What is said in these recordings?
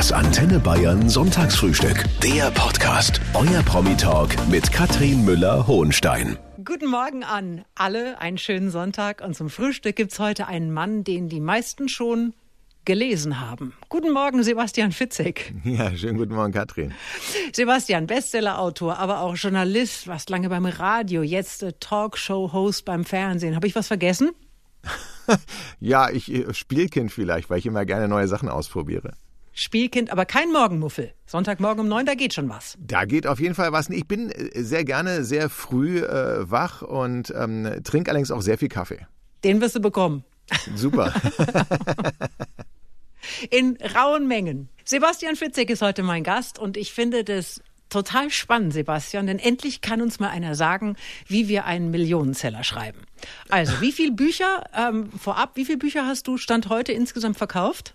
Das Antenne Bayern Sonntagsfrühstück. Der Podcast. Euer Promi-Talk mit Katrin Müller-Hohenstein. Guten Morgen an alle, einen schönen Sonntag. Und zum Frühstück gibt es heute einen Mann, den die meisten schon gelesen haben. Guten Morgen, Sebastian Fitzek. Ja, schönen guten Morgen, Katrin. Sebastian, Bestsellerautor, aber auch Journalist, warst lange beim Radio, jetzt Talkshow-Host beim Fernsehen. Habe ich was vergessen? ja, ich äh, Spielkind vielleicht, weil ich immer gerne neue Sachen ausprobiere. Spielkind, aber kein Morgenmuffel. Sonntagmorgen um neun, da geht schon was. Da geht auf jeden Fall was. Ich bin äh, sehr gerne sehr früh äh, wach und ähm, trinke allerdings auch sehr viel Kaffee. Den wirst du bekommen. Super. In rauen Mengen. Sebastian Fitzek ist heute mein Gast und ich finde das total spannend, Sebastian, denn endlich kann uns mal einer sagen, wie wir einen Millionenseller schreiben. Also, wie viele Bücher, ähm, vorab, wie viele Bücher hast du Stand heute insgesamt verkauft?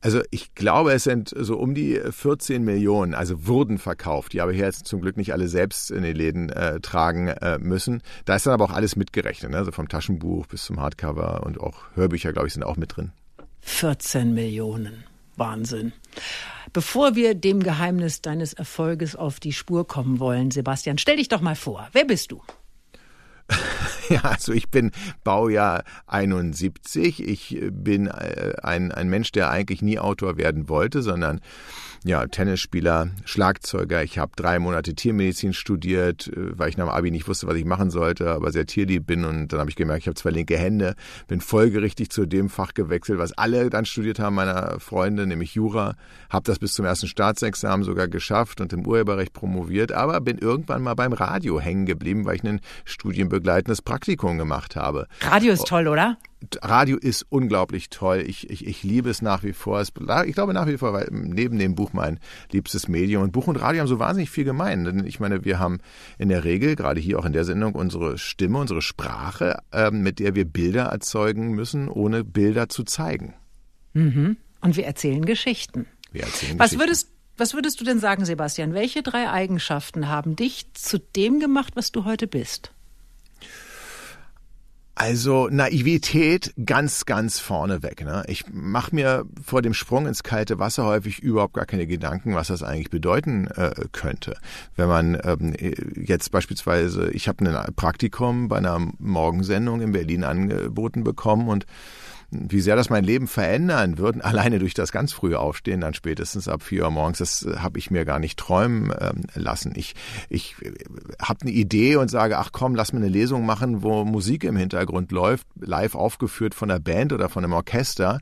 Also ich glaube, es sind so um die 14 Millionen, also wurden verkauft. Die habe ich jetzt zum Glück nicht alle selbst in den Läden äh, tragen äh, müssen. Da ist dann aber auch alles mitgerechnet, ne? also vom Taschenbuch bis zum Hardcover und auch Hörbücher, glaube ich, sind auch mit drin. 14 Millionen. Wahnsinn. Bevor wir dem Geheimnis deines Erfolges auf die Spur kommen wollen, Sebastian, stell dich doch mal vor. Wer bist du? Ja, also ich bin Baujahr 71. Ich bin äh, ein, ein Mensch, der eigentlich nie Autor werden wollte, sondern ja, Tennisspieler, Schlagzeuger. Ich habe drei Monate Tiermedizin studiert, äh, weil ich nach dem Abi nicht wusste, was ich machen sollte, aber sehr tierlieb bin. Und dann habe ich gemerkt, ich habe zwei linke Hände, bin folgerichtig zu dem Fach gewechselt, was alle dann studiert haben, meiner Freunde, nämlich Jura. Habe das bis zum ersten Staatsexamen sogar geschafft und im Urheberrecht promoviert, aber bin irgendwann mal beim Radio hängen geblieben, weil ich ein studienbegleitendes Praktikum gemacht habe. Radio ist toll, oder? Radio ist unglaublich toll. Ich, ich, ich liebe es nach wie vor. Ich glaube nach wie vor, weil neben dem Buch mein liebstes Medium. Und Buch und Radio haben so wahnsinnig viel gemein. Denn ich meine, wir haben in der Regel, gerade hier auch in der Sendung, unsere Stimme, unsere Sprache, ähm, mit der wir Bilder erzeugen müssen, ohne Bilder zu zeigen. Mhm. Und wir erzählen Geschichten. Wir erzählen was Geschichten. Würdest, was würdest du denn sagen, Sebastian? Welche drei Eigenschaften haben dich zu dem gemacht, was du heute bist? Also Naivität ganz, ganz vorneweg. Ne? Ich mache mir vor dem Sprung ins kalte Wasser häufig überhaupt gar keine Gedanken, was das eigentlich bedeuten äh, könnte. Wenn man ähm, jetzt beispielsweise, ich habe ein Praktikum bei einer Morgensendung in Berlin angeboten bekommen und wie sehr das mein Leben verändern würden, alleine durch das ganz frühe Aufstehen, dann spätestens ab vier Uhr morgens, das äh, habe ich mir gar nicht träumen ähm, lassen. Ich, ich äh, habe eine Idee und sage, ach komm, lass mir eine Lesung machen, wo Musik im Hintergrund läuft, live aufgeführt von der Band oder von einem Orchester.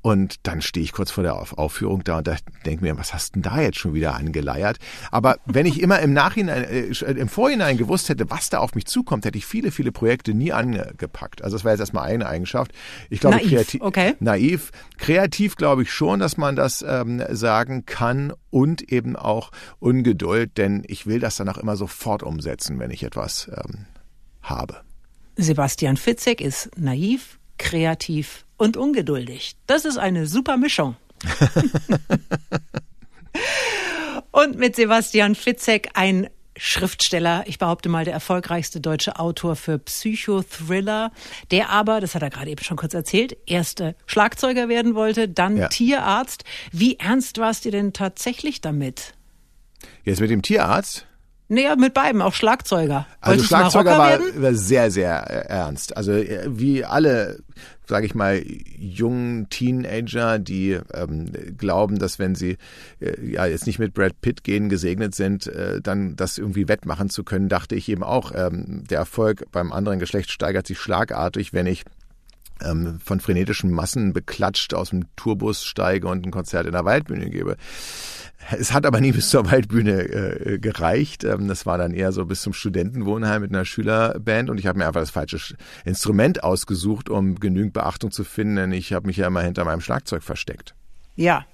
Und dann stehe ich kurz vor der Aufführung da und da denke mir, was hast denn da jetzt schon wieder angeleiert? Aber wenn ich immer im Nachhinein, äh, im Vorhinein gewusst hätte, was da auf mich zukommt, hätte ich viele, viele Projekte nie angepackt. Also das war jetzt erstmal eine Eigenschaft. Ich glaube, naiv, kreativ, okay. naiv, kreativ glaube ich schon, dass man das ähm, sagen kann und eben auch Ungeduld, denn ich will das dann auch immer sofort umsetzen, wenn ich etwas ähm, habe. Sebastian Fitzek ist naiv, kreativ und ungeduldig. Das ist eine super Mischung. und mit Sebastian Fitzek ein Schriftsteller, ich behaupte mal der erfolgreichste deutsche Autor für Psychothriller, der aber, das hat er gerade eben schon kurz erzählt, erste Schlagzeuger werden wollte, dann ja. Tierarzt. Wie ernst warst du denn tatsächlich damit? Jetzt mit dem Tierarzt? Naja, mit beiden, auch Schlagzeuger. Also Schlagzeuger war, war, sehr, sehr ernst. Also äh, wie alle, sage ich mal, jungen Teenager, die ähm, glauben, dass wenn sie äh, ja jetzt nicht mit Brad Pitt gehen, gesegnet sind, äh, dann das irgendwie wettmachen zu können, dachte ich eben auch, ähm, der Erfolg beim anderen Geschlecht steigert sich schlagartig, wenn ich ähm, von frenetischen Massen beklatscht aus dem Tourbus steige und ein Konzert in der Waldbühne gebe. Es hat aber nie bis zur Waldbühne äh, gereicht. Ähm, das war dann eher so bis zum Studentenwohnheim mit einer Schülerband und ich habe mir einfach das falsche Instrument ausgesucht, um genügend Beachtung zu finden, denn ich habe mich ja immer hinter meinem Schlagzeug versteckt. Ja,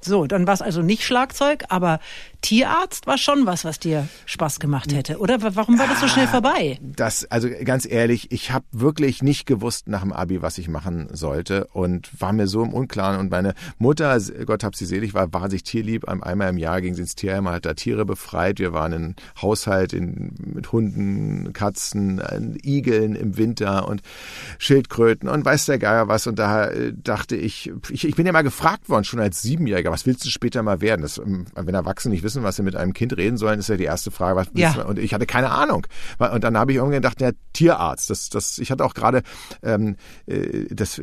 so, dann war es also nicht Schlagzeug, aber Tierarzt war schon was, was dir Spaß gemacht hätte, oder? Warum war das so schnell Ah, vorbei? Das, also ganz ehrlich, ich habe wirklich nicht gewusst nach dem Abi, was ich machen sollte und war mir so im Unklaren. Und meine Mutter, Gott hab sie selig, war wahnsinnig tierlieb. Einmal im Jahr ging sie ins Tierheim, hat da Tiere befreit. Wir waren ein Haushalt in, mit Hunden, Katzen, Igeln im Winter und Schildkröten und weiß der Geier was. Und da äh, dachte ich, ich, ich bin ja mal gefragt worden, schon als Siebenjähriger, was willst du später mal werden? Das, ähm, wenn Erwachsene nicht wissen, was sie mit einem Kind reden sollen, ist ja die erste Frage, was Ja. Und ich hatte keine Ahnung. Und dann habe ich irgendwann gedacht, der Tierarzt. Das, das, ich hatte auch gerade ähm, äh, das,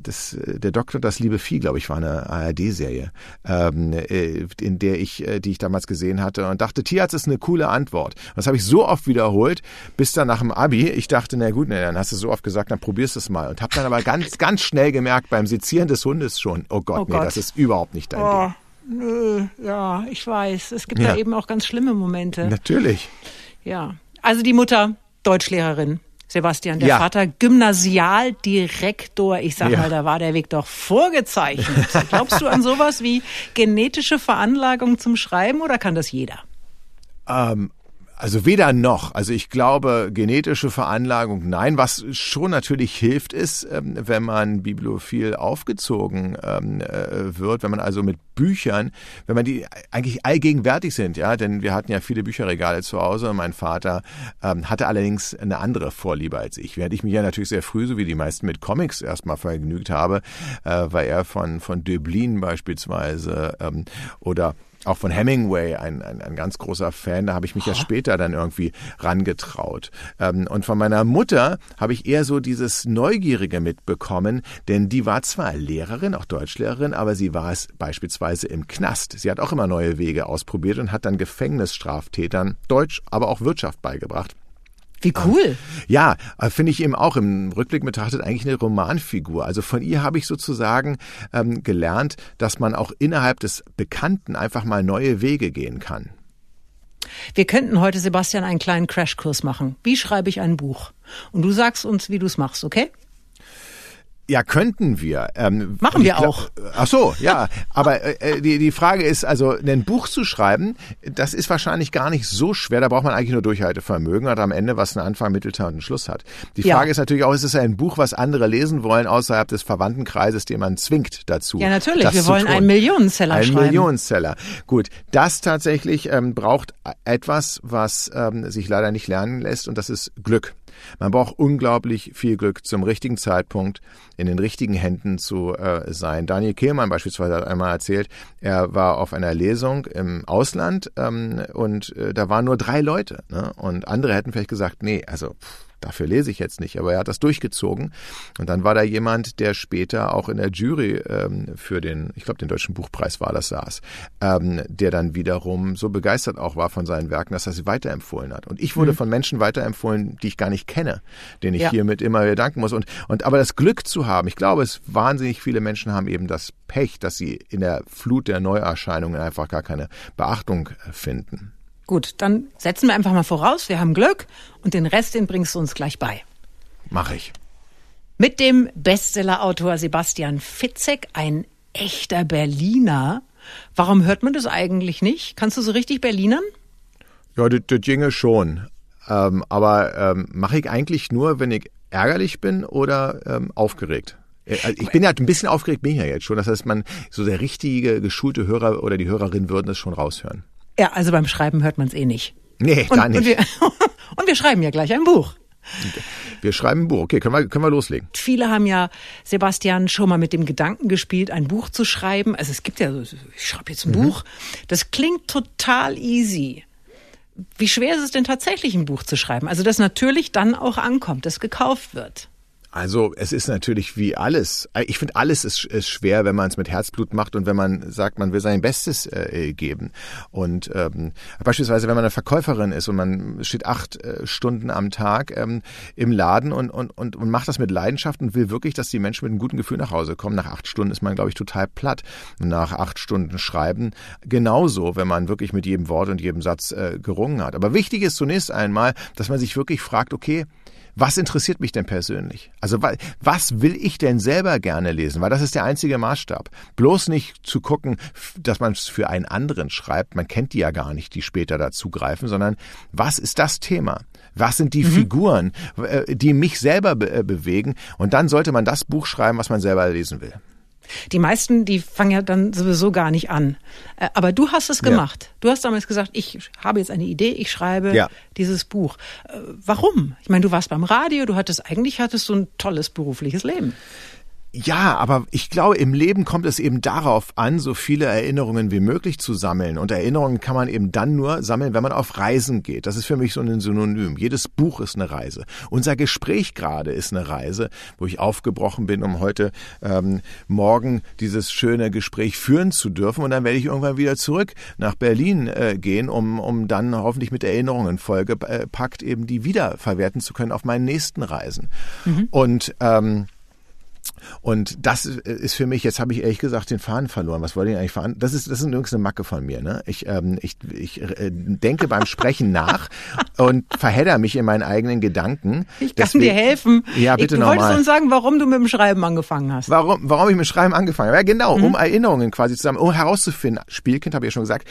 das, der Doktor, das liebe Vieh, glaube ich, war eine ARD-Serie, ähm, äh, in der ich, äh, die ich damals gesehen hatte und dachte, Tierarzt ist eine coole Antwort. Und das habe ich so oft wiederholt, bis dann nach dem Abi, ich dachte, na gut, na, dann hast du so oft gesagt, dann probierst du es mal. Und habe dann aber ganz, ganz schnell gemerkt, beim Sezieren des Hundes schon, oh Gott, Oh nee, Gott. das ist überhaupt nicht dein Oh, Ding. Nö, ja, ich weiß. Es gibt Ja. da eben auch ganz schlimme Momente. Natürlich. Ja. Also die Mutter, Deutschlehrerin. Sebastian, der Ja. Vater, Gymnasialdirektor. Ich sag Ja. mal, da war der Weg doch vorgezeichnet. Glaubst du an sowas wie genetische Veranlagung zum Schreiben oder kann das jeder? Ähm, also weder noch. Also ich glaube, genetische Veranlagung, nein. Was schon natürlich hilft, ist, ähm, wenn man bibliophil aufgezogen ähm, äh, wird, wenn man also mit Büchern, wenn man die eigentlich allgegenwärtig sind, ja, denn wir hatten ja viele Bücherregale zu Hause mein Vater ähm, hatte allerdings eine andere Vorliebe als ich. Während ich mich ja natürlich sehr früh, so wie die meisten, mit Comics erstmal vergnügt habe, äh, war er von, von Döblin beispielsweise oder auch von Hemingway ein, ein, ein ganz großer Fan. Da habe ich mich ja später dann irgendwie rangetraut. Ähm, und von meiner Mutter habe ich eher so dieses Neugierige mitbekommen, denn die war zwar Lehrerin, auch Deutschlehrerin, aber sie war es beispielsweise im Knast. Sie hat auch immer neue Wege ausprobiert und hat dann Gefängnisstraftätern Deutsch, aber auch Wirtschaft beigebracht. Wie cool. Ja, äh, finde ich eben auch im Rückblick betrachtet eigentlich eine Romanfigur. Also von ihr habe ich sozusagen ähm, gelernt, dass man auch innerhalb des Bekannten einfach mal neue Wege gehen kann. Wir könnten heute, Sebastian, einen kleinen Crashkurs machen. Wie schreibe ich ein Buch? Und du sagst uns, wie du es machst, okay? Ja, könnten wir. Ähm, Machen wir auch. Ach so, ja. Aber äh, die, die Frage ist, also ein Buch zu schreiben, das ist wahrscheinlich gar nicht so schwer. Da braucht man eigentlich nur Durchhaltevermögen und am Ende, was einen Anfang, Mittelteil und einen Schluss hat. Die Ja. Frage ist natürlich auch, ist es ein Buch, was andere lesen wollen, außerhalb des Verwandtenkreises, den man zwingt dazu? Ja, natürlich. Wir wollen einen Millionenseller Ein schreiben. Millionenseller. Gut, das tatsächlich ähm, braucht etwas, was ähm, sich leider nicht lernen lässt und das ist Glück. Man braucht unglaublich viel Glück zum richtigen Zeitpunkt in den richtigen Händen zu äh, sein. Daniel Kehlmann beispielsweise hat einmal erzählt, er war auf einer Lesung im Ausland ähm, und äh, da waren nur drei Leute. Ne? Und andere hätten vielleicht gesagt, nee, also pff, dafür lese ich jetzt nicht, aber er hat das durchgezogen. Und dann war da jemand, der später auch in der Jury ähm, für den, ich glaube, den Deutschen Buchpreis war das saß, ähm, der dann wiederum so begeistert auch war von seinen Werken, dass er sie weiterempfohlen hat. Und ich wurde von Menschen weiterempfohlen, die ich gar nicht kenne, denen ich Ja. hiermit immer wieder danken muss. Und, und aber das Glück zu haben, ich glaube, es wahnsinnig viele Menschen haben eben das Pech, dass sie in der Flut der Neuerscheinungen einfach gar keine Beachtung finden. Gut, dann setzen wir einfach mal voraus, wir haben Glück und den Rest, den bringst du uns gleich bei. Mache ich. Mit dem Bestsellerautor Sebastian Fitzek, ein echter Berliner. Warum hört man das eigentlich nicht? Kannst du so richtig Berlinern? Ja, das, das ginge schon. Ähm, aber ähm, mache ich eigentlich nur, wenn ich ärgerlich bin oder ähm, aufgeregt? Äh, also Ich bin ja ein bisschen aufgeregt, bin ich ja jetzt schon. Das heißt, man so der richtige geschulte Hörer oder die Hörerin würden das schon raushören. Ja, also beim Schreiben hört man es eh nicht. Nee, Und, da nicht. Und wir, und wir schreiben ja gleich ein Buch. Wir schreiben ein Buch. Okay, können wir, können wir loslegen. Viele haben ja, Sebastian, schon mal mit dem Gedanken gespielt, ein Buch zu schreiben. Also es gibt ja, so, ich schreibe jetzt ein Buch. Das klingt total easy. Wie schwer ist es denn tatsächlich, ein Buch zu schreiben? Also das natürlich dann auch ankommt, das gekauft wird. Also es ist natürlich wie alles. Ich finde, alles ist, ist schwer, wenn man es mit Herzblut macht und wenn man sagt, man will sein Bestes äh, geben. Und ähm, beispielsweise, wenn man eine Verkäuferin ist und man steht acht äh, Stunden am Tag ähm, im Laden und, und, und, und macht das mit Leidenschaft und will wirklich, dass die Menschen mit einem guten Gefühl nach Hause kommen. Nach acht Stunden ist man, glaube ich, total platt. Nach acht Stunden Schreiben genauso, wenn man wirklich mit jedem Wort und jedem Satz äh, gerungen hat. Aber wichtig ist zunächst einmal, dass man sich wirklich fragt, okay, was interessiert mich denn persönlich? Also was will ich denn selber gerne lesen? Weil das ist der einzige Maßstab. Bloß nicht zu gucken, dass man es für einen anderen schreibt. Man kennt die ja gar nicht, die später dazugreifen, sondern was ist das Thema? Was sind die mhm. Figuren, äh, die mich selber be äh, bewegen? Und dann sollte man das Buch schreiben, was man selber lesen will. Die meisten, die fangen ja dann sowieso gar nicht an. Äh, aber du hast es gemacht. Ja. Du hast damals gesagt, ich habe jetzt eine Idee, ich schreibe ja. dieses Buch. Warum? Ich meine, du warst beim Radio, du hattest eigentlich hattest du ein tolles berufliches Leben. Ja, aber ich glaube, im Leben kommt es eben darauf an, so viele Erinnerungen wie möglich zu sammeln. Und Erinnerungen kann man eben dann nur sammeln, wenn man auf Reisen geht. Das ist für mich so ein Synonym. Jedes Buch ist eine Reise. Unser Gespräch gerade ist eine Reise, wo ich aufgebrochen bin, um heute ähm, morgen dieses schöne Gespräch führen zu dürfen. Und dann werde ich irgendwann wieder zurück nach Berlin äh, gehen, um, um dann hoffentlich mit Erinnerungen vollgepackt eben die wiederverwerten zu können auf meinen nächsten Reisen. Mhm. Und ähm, und das ist für mich, jetzt habe ich ehrlich gesagt den Faden verloren. Was wollte ich eigentlich fahren? Das ist, das ist übrigens eine Macke von mir. Ne? Ich, ähm, ich, ich äh, denke beim Sprechen nach und verhedder mich in meinen eigenen Gedanken. Ich kann Deswegen, dir helfen. Ja, bitte nochmal. Du wolltest uns sagen, warum du mit dem Schreiben angefangen hast. Warum, warum ich mit dem Schreiben angefangen habe? Ja, genau, mhm. um Erinnerungen quasi zusammen, um herauszufinden. Spielkind habe ich ja schon gesagt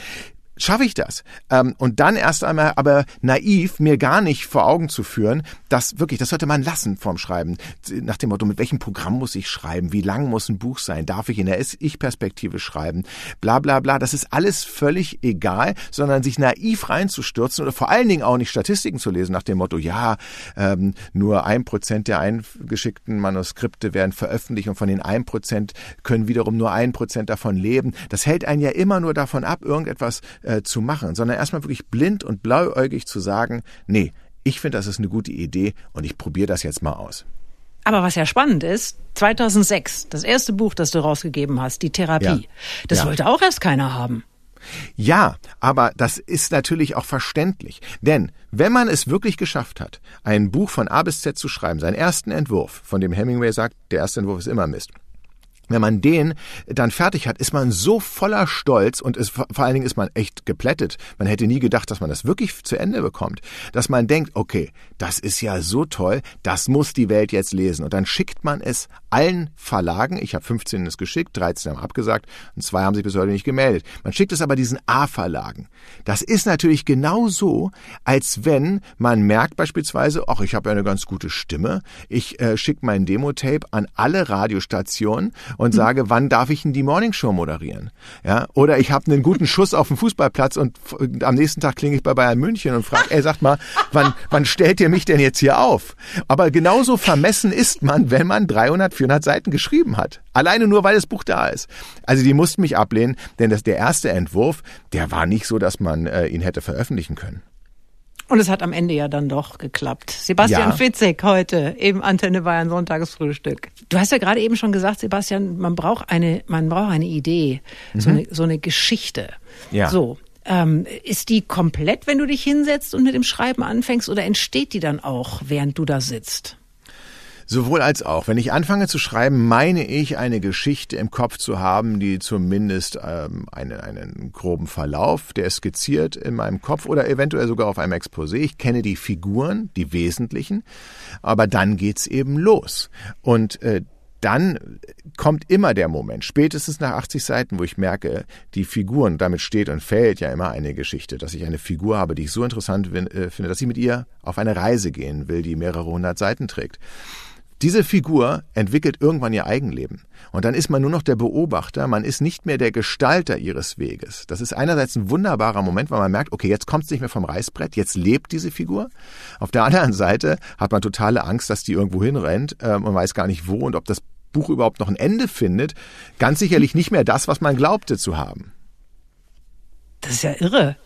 schaffe ich das? Ähm, und dann erst einmal aber naiv mir gar nicht vor Augen zu führen, dass wirklich, das sollte man lassen vorm Schreiben. Nach dem Motto, mit welchem Programm muss ich schreiben? Wie lang muss ein Buch sein? Darf ich in der Ich-Perspektive schreiben? Bla bla bla. Das ist alles völlig egal, sondern sich naiv reinzustürzen oder vor allen Dingen auch nicht Statistiken zu lesen nach dem Motto, ja, ähm, nur ein Prozent der eingeschickten Manuskripte werden veröffentlicht und von den ein Prozent können wiederum nur ein Prozent davon leben. Das hält einen ja immer nur davon ab, irgendetwas äh, zu machen, sondern erstmal wirklich blind und blauäugig zu sagen, nee, ich finde, das ist eine gute Idee und ich probiere das jetzt mal aus. Aber was ja spannend ist, 2006, das erste Buch, das du rausgegeben hast, die Therapie, ja. das ja. wollte auch erst keiner haben. Ja, aber das ist natürlich auch verständlich. Denn wenn man es wirklich geschafft hat, ein Buch von A bis Z zu schreiben, seinen ersten Entwurf, von dem Hemingway sagt, der erste Entwurf ist immer Mist, wenn man den dann fertig hat, ist man so voller Stolz und ist, vor allen Dingen ist man echt geplättet. Man hätte nie gedacht, dass man das wirklich zu Ende bekommt. Dass man denkt, okay, das ist ja so toll, das muss die Welt jetzt lesen. Und dann schickt man es allen Verlagen. Ich habe 15 es geschickt, 13 haben abgesagt und zwei haben sich bis heute nicht gemeldet. Man schickt es aber diesen A-Verlagen. Das ist natürlich genau so, als wenn man merkt beispielsweise, ach, ich habe ja eine ganz gute Stimme. Ich äh, schicke mein Demo-Tape an alle Radiostationen und hm. sage, wann darf ich denn die Morningshow moderieren? Ja, oder ich habe einen guten Schuss auf dem Fußballplatz und am nächsten Tag klinge ich bei Bayern München und frage, ey, sagt mal, wann, wann stellt ihr mich denn jetzt hier auf? Aber genauso vermessen ist man, wenn man 300, 400 Seiten geschrieben hat. Alleine nur, weil das Buch da ist. Also die mussten mich ablehnen, denn das, der erste Entwurf, der war nicht so, dass man äh, ihn hätte veröffentlichen können. Und es hat am Ende ja dann doch geklappt. Sebastian ja. Fitzek heute im Antenne Bayern Sonntagsfrühstück. Du hast ja gerade eben schon gesagt, Sebastian, man braucht eine, man braucht eine Idee, mhm. so, eine, so eine Geschichte. Ja. So. Ähm, ist die komplett, wenn du dich hinsetzt und mit dem Schreiben anfängst, oder entsteht die dann auch, während du da sitzt? Sowohl als auch. Wenn ich anfange zu schreiben, meine ich, eine Geschichte im Kopf zu haben, die zumindest ähm, einen, einen groben Verlauf, der ist skizziert in meinem Kopf oder eventuell sogar auf einem Exposé. Ich kenne die Figuren, die wesentlichen, aber dann geht's eben los. Und äh, dann kommt immer der Moment, spätestens nach 80 Seiten, wo ich merke, die Figuren, damit steht und fällt ja immer eine Geschichte, dass ich eine Figur habe, die ich so interessant äh, finde, dass ich mit ihr auf eine Reise gehen will, die mehrere hundert Seiten trägt. Diese Figur entwickelt irgendwann ihr Eigenleben. Und dann ist man nur noch der Beobachter, man ist nicht mehr der Gestalter ihres Weges. Das ist einerseits ein wunderbarer Moment, weil man merkt, okay, jetzt kommt es nicht mehr vom Reißbrett, jetzt lebt diese Figur. Auf der anderen Seite hat man totale Angst, dass die irgendwo hinrennt äh, und weiß gar nicht wo und ob das Buch überhaupt noch ein Ende findet. Ganz sicherlich nicht mehr das, was man glaubte zu haben. Das ist ja irre.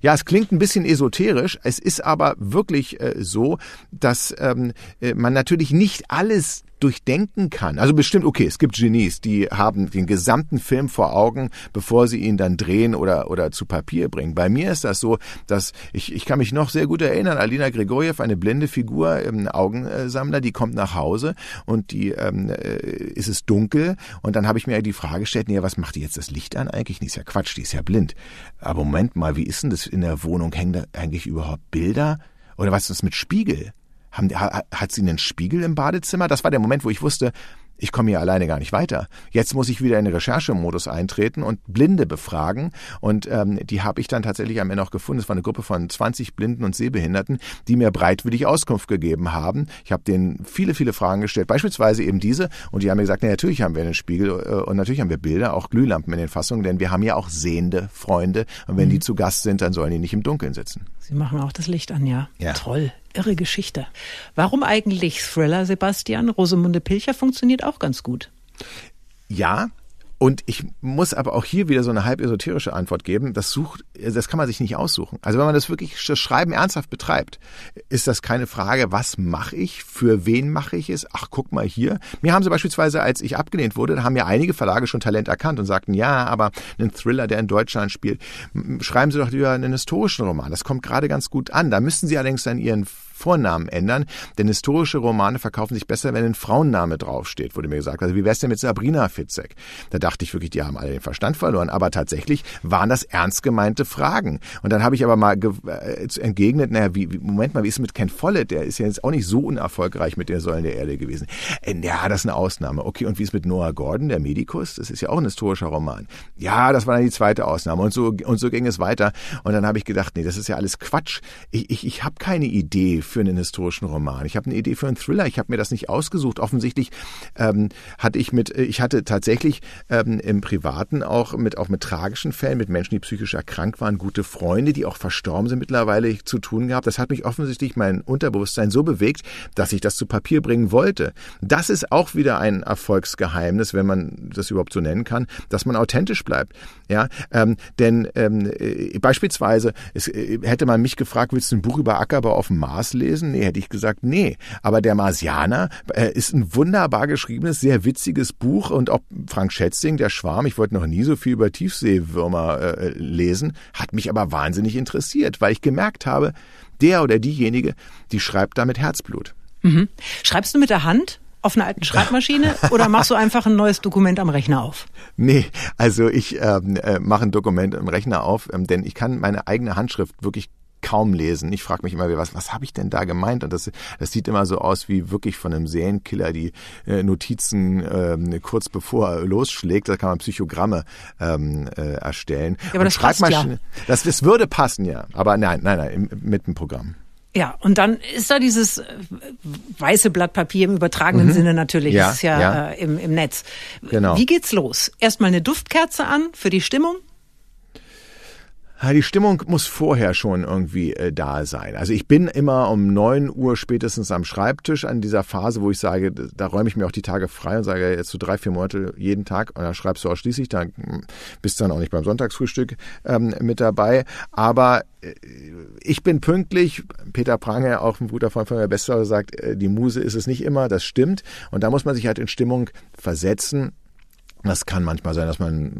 Ja, es klingt ein bisschen esoterisch. Es ist aber wirklich äh, so, dass ähm, äh, man natürlich nicht alles durchdenken kann. Also bestimmt, okay, es gibt Genies, die haben den gesamten Film vor Augen, bevor sie ihn dann drehen oder, oder zu Papier bringen. Bei mir ist das so, dass ich, ich kann mich noch sehr gut erinnern, Alina Grigorjew, eine blinde Figur im Augensammler, die kommt nach Hause und die ähm, äh, ist es dunkel und dann habe ich mir die Frage gestellt, ja, was macht die jetzt das Licht an eigentlich? Die ist ja Quatsch, die ist ja blind. Aber Moment mal, wie ist denn das in der Wohnung? Hängen da eigentlich überhaupt Bilder? Oder was ist das mit Spiegel? Haben, hat sie einen Spiegel im Badezimmer? Das war der Moment, wo ich wusste, ich komme hier alleine gar nicht weiter. Jetzt muss ich wieder in den Recherchemodus eintreten und Blinde befragen. Und ähm, die habe ich dann tatsächlich am Ende auch gefunden. Es war eine Gruppe von 20 Blinden und Sehbehinderten, die mir breitwillig Auskunft gegeben haben. Ich habe denen viele, viele Fragen gestellt, beispielsweise eben diese. Und die haben mir gesagt, na, natürlich haben wir einen Spiegel äh, und natürlich haben wir Bilder, auch Glühlampen in den Fassungen, denn wir haben ja auch sehende Freunde. Und wenn mhm. die zu Gast sind, dann sollen die nicht im Dunkeln sitzen. Sie machen auch das Licht an, ja. ja. Toll irre Geschichte. Warum eigentlich Thriller, Sebastian? Rosemunde Pilcher funktioniert auch ganz gut. Ja, und ich muss aber auch hier wieder so eine halb esoterische Antwort geben. Das sucht, das kann man sich nicht aussuchen. Also wenn man das wirklich das Schreiben ernsthaft betreibt, ist das keine Frage, was mache ich, für wen mache ich es? Ach, guck mal hier. Mir haben sie beispielsweise, als ich abgelehnt wurde, da haben ja einige Verlage schon Talent erkannt und sagten, ja, aber einen Thriller, der in Deutschland spielt, schreiben Sie doch lieber einen historischen Roman. Das kommt gerade ganz gut an. Da müssten Sie allerdings dann Ihren Vornamen ändern, denn historische Romane verkaufen sich besser, wenn ein Frauenname draufsteht, wurde mir gesagt. Also wie wär's denn mit Sabrina Fitzek? Da dachte ich wirklich, die haben alle den Verstand verloren. Aber tatsächlich waren das ernst gemeinte Fragen. Und dann habe ich aber mal äh, entgegnet, naja, wie, wie, Moment mal, wie ist es mit Ken Follett? Der ist ja jetzt auch nicht so unerfolgreich mit der Säulen der Erde gewesen. Äh, ja, das ist eine Ausnahme. Okay, und wie ist mit Noah Gordon, der Medikus? Das ist ja auch ein historischer Roman. Ja, das war dann die zweite Ausnahme. Und so, und so ging es weiter. Und dann habe ich gedacht, nee, das ist ja alles Quatsch. Ich, ich, ich habe keine Idee für einen historischen Roman. Ich habe eine Idee für einen Thriller. Ich habe mir das nicht ausgesucht. Offensichtlich ähm, hatte ich mit, ich hatte tatsächlich ähm, im Privaten auch mit auch mit tragischen Fällen, mit Menschen, die psychisch erkrankt waren, gute Freunde, die auch verstorben sind mittlerweile zu tun gehabt. Das hat mich offensichtlich mein Unterbewusstsein so bewegt, dass ich das zu Papier bringen wollte. Das ist auch wieder ein Erfolgsgeheimnis, wenn man das überhaupt so nennen kann, dass man authentisch bleibt. Ja, ähm, denn ähm, äh, beispielsweise es, äh, hätte man mich gefragt, willst du ein Buch über Ackerbau auf dem Mars lesen? Nee, hätte ich gesagt, nee. Aber der Marsianer äh, ist ein wunderbar geschriebenes, sehr witziges Buch und auch Frank Schätzing, der Schwarm, ich wollte noch nie so viel über Tiefseewürmer äh, lesen, hat mich aber wahnsinnig interessiert, weil ich gemerkt habe, der oder diejenige, die schreibt da mit Herzblut. Mhm. Schreibst du mit der Hand? auf einer alten Schreibmaschine oder machst du einfach ein neues Dokument am Rechner auf? Nee, also ich ähm, äh, mache ein Dokument am Rechner auf, ähm, denn ich kann meine eigene Handschrift wirklich kaum lesen. Ich frage mich immer, was, was habe ich denn da gemeint? Und das, das sieht immer so aus wie wirklich von einem Serienkiller, die äh, Notizen ähm, kurz bevor er losschlägt. Da kann man Psychogramme ähm, äh, erstellen. Ja, aber das passt ja. Das, das würde passen, ja. Aber nein, nein, nein, mit dem Programm. Ja, und dann ist da dieses äh, weiße Blatt Papier im übertragenen mhm. Sinne natürlich, ja, ist ja, ja. Äh, im, im Netz. Genau. Wie geht's los? Erstmal eine Duftkerze an für die Stimmung? Die Stimmung muss vorher schon irgendwie äh, da sein. Also ich bin immer um neun Uhr spätestens am Schreibtisch an dieser Phase, wo ich sage, da räume ich mir auch die Tage frei und sage jetzt so drei, vier Monate jeden Tag und dann schreibst du ausschließlich, dann hm, bist du dann auch nicht beim Sonntagsfrühstück ähm, mit dabei. Aber äh, ich bin pünktlich. Peter Prange, auch ein guter Freund von mir, Bestseller, sagt, äh, die Muse ist es nicht immer, das stimmt. Und da muss man sich halt in Stimmung versetzen das kann manchmal sein, dass man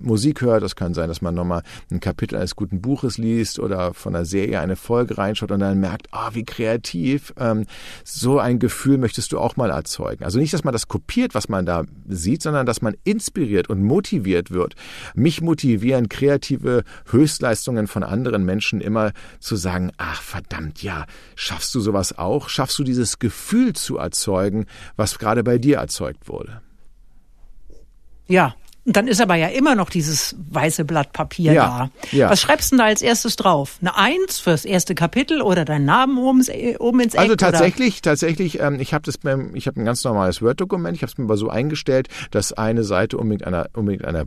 Musik hört, das kann sein, dass man nochmal ein Kapitel eines guten Buches liest oder von einer Serie eine Folge reinschaut und dann merkt, ah, oh, wie kreativ, ähm, so ein Gefühl möchtest du auch mal erzeugen. Also nicht, dass man das kopiert, was man da sieht, sondern dass man inspiriert und motiviert wird. Mich motivieren kreative Höchstleistungen von anderen Menschen immer zu sagen, ach verdammt, ja, schaffst du sowas auch? Schaffst du dieses Gefühl zu erzeugen, was gerade bei dir erzeugt wurde? Ja. Und dann ist aber ja immer noch dieses weiße Blatt Papier ja, da. Ja. Was schreibst du denn da als erstes drauf? Eine Eins fürs erste Kapitel oder deinen Namen oben, oben ins Eck? Also tatsächlich, oder? tatsächlich, ähm, ich habe das beim, ich habe ein ganz normales Word-Dokument, ich habe es mir aber so eingestellt, dass eine Seite unbedingt einer, unbedingt einer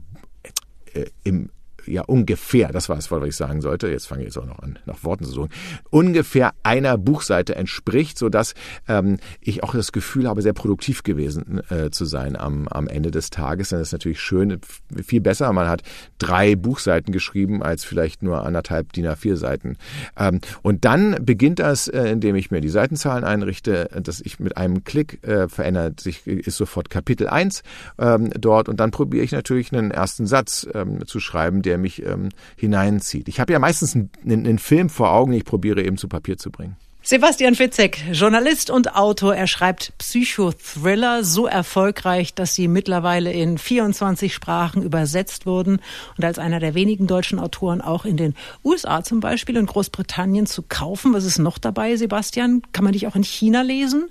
äh, im ja ungefähr, das war es, was ich sagen sollte, jetzt fange ich jetzt auch noch an, nach Worten zu suchen, ungefähr einer Buchseite entspricht, so dass ähm, ich auch das Gefühl habe, sehr produktiv gewesen äh, zu sein am, am Ende des Tages. Denn das ist natürlich schön, viel besser. Man hat drei Buchseiten geschrieben als vielleicht nur anderthalb DIN A4 Seiten. Ähm, und dann beginnt das, äh, indem ich mir die Seitenzahlen einrichte, dass ich mit einem Klick äh, verändert sich, ist sofort Kapitel 1 ähm, dort und dann probiere ich natürlich einen ersten Satz ähm, zu schreiben, der der mich ähm, hineinzieht. Ich habe ja meistens einen, einen Film vor Augen, den ich probiere eben zu Papier zu bringen. Sebastian Fitzek, Journalist und Autor. Er schreibt Psychothriller so erfolgreich, dass sie mittlerweile in 24 Sprachen übersetzt wurden und als einer der wenigen deutschen Autoren auch in den USA zum Beispiel und Großbritannien zu kaufen. Was ist noch dabei, Sebastian? Kann man dich auch in China lesen?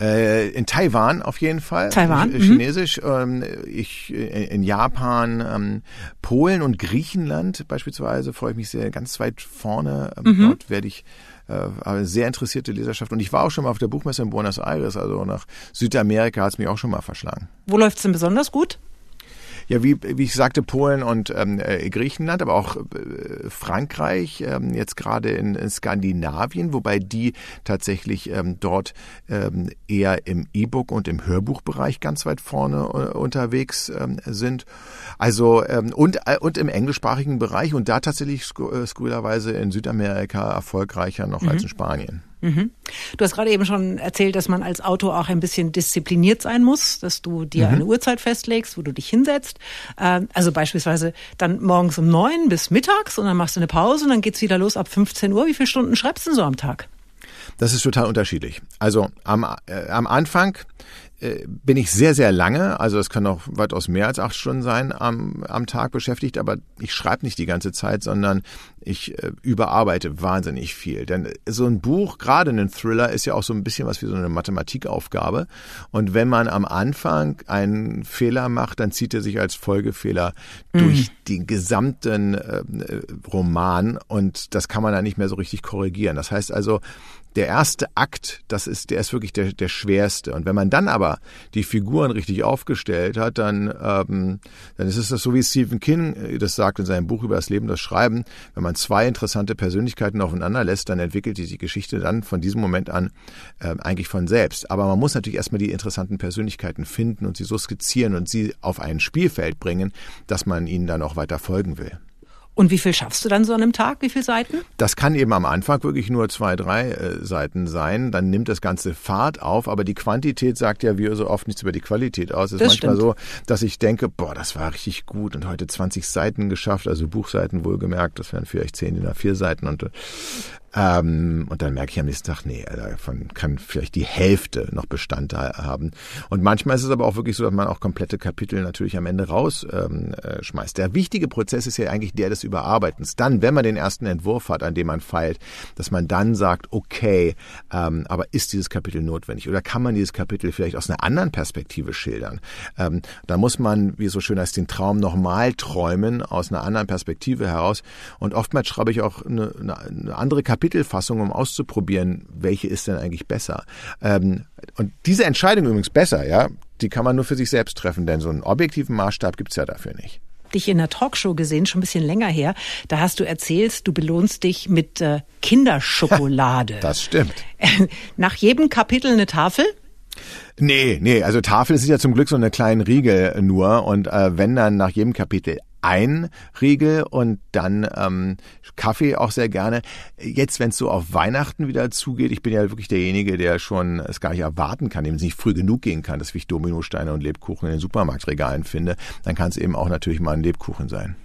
Äh, in Taiwan auf jeden Fall. Taiwan. Mhm. Chinesisch. Ähm, ich in Japan, ähm, Polen und Griechenland beispielsweise freue ich mich sehr ganz weit vorne. Ähm, mhm. Dort werde ich äh, sehr interessierte Leserschaft. Und ich war auch schon mal auf der Buchmesse in Buenos Aires, also nach Südamerika hat es mich auch schon mal verschlagen. Wo läuft es denn besonders gut? Ja, wie, wie ich sagte, Polen und ähm, äh, Griechenland, aber auch äh, Frankreich, ähm, jetzt gerade in, in Skandinavien, wobei die tatsächlich ähm, dort ähm, eher im E-Book und im Hörbuchbereich ganz weit vorne äh, unterwegs ähm, sind. Also ähm, und, äh, und im englischsprachigen Bereich und da tatsächlich äh, skurrilerweise in Südamerika erfolgreicher noch mhm. als in Spanien. Mhm. Du hast gerade eben schon erzählt, dass man als Autor auch ein bisschen diszipliniert sein muss, dass du dir mhm. eine Uhrzeit festlegst, wo du dich hinsetzt. Ähm, also beispielsweise dann morgens um neun bis mittags und dann machst du eine Pause und dann geht's wieder los ab 15 Uhr. Wie viele Stunden schreibst du so am Tag? Das ist total unterschiedlich. Also am, äh, am Anfang äh, bin ich sehr, sehr lange, also es kann auch weitaus mehr als acht Stunden sein, am, am Tag beschäftigt, aber ich schreibe nicht die ganze Zeit, sondern ich äh, überarbeite wahnsinnig viel. Denn so ein Buch, gerade ein Thriller, ist ja auch so ein bisschen was wie so eine Mathematikaufgabe. Und wenn man am Anfang einen Fehler macht, dann zieht er sich als Folgefehler mhm. durch den gesamten äh, Roman und das kann man dann nicht mehr so richtig korrigieren. Das heißt also, der erste Akt, das ist, der ist wirklich der, der schwerste. Und wenn man dann aber die Figuren richtig aufgestellt hat, dann, ähm, dann ist es das so, wie Stephen King äh, das sagt in seinem Buch über das Leben, das Schreiben. Wenn man zwei interessante Persönlichkeiten aufeinander lässt, dann entwickelt die, die Geschichte dann von diesem Moment an äh, eigentlich von selbst. Aber man muss natürlich erstmal die interessanten Persönlichkeiten finden und sie so skizzieren und sie auf ein Spielfeld bringen, dass man ihnen dann auch weiter folgen will. Und wie viel schaffst du dann so an einem Tag? Wie viele Seiten? Das kann eben am Anfang wirklich nur zwei, drei äh, Seiten sein. Dann nimmt das Ganze Fahrt auf, aber die Quantität sagt ja wie so oft nichts über die Qualität aus. Es ist manchmal stimmt. so, dass ich denke, boah, das war richtig gut und heute 20 Seiten geschafft, also Buchseiten wohlgemerkt, das wären vielleicht 10 in der vier Seiten und ähm, und dann merke ich am nächsten Tag, nee, davon kann vielleicht die Hälfte noch Bestand haben. Und manchmal ist es aber auch wirklich so, dass man auch komplette Kapitel natürlich am Ende rausschmeißt. Ähm, der wichtige Prozess ist ja eigentlich der des Überarbeitens. Dann, wenn man den ersten Entwurf hat, an dem man feilt, dass man dann sagt, okay, ähm, aber ist dieses Kapitel notwendig? Oder kann man dieses Kapitel vielleicht aus einer anderen Perspektive schildern? Ähm, da muss man, wie so schön heißt, den Traum nochmal träumen aus einer anderen Perspektive heraus. Und oftmals schreibe ich auch eine, eine andere Kapitel Kapitelfassung, um auszuprobieren, welche ist denn eigentlich besser. Ähm, und diese Entscheidung übrigens besser, ja, die kann man nur für sich selbst treffen, denn so einen objektiven Maßstab gibt's ja dafür nicht dich in der Talkshow gesehen, schon ein bisschen länger her. Da hast du erzählt, du belohnst dich mit äh, Kinderschokolade. das stimmt. Nach jedem Kapitel eine Tafel? Nee, nee, also Tafel ist ja zum Glück so eine kleine Riegel nur und äh, wenn dann nach jedem Kapitel ein Riegel und dann ähm, Kaffee auch sehr gerne. Jetzt, wenn es so auf Weihnachten wieder zugeht, ich bin ja wirklich derjenige, der schon es gar nicht erwarten kann, dem es nicht früh genug gehen kann, dass ich Dominosteine und Lebkuchen in den Supermarktregalen finde, dann kann es eben auch natürlich mal ein Lebkuchen sein.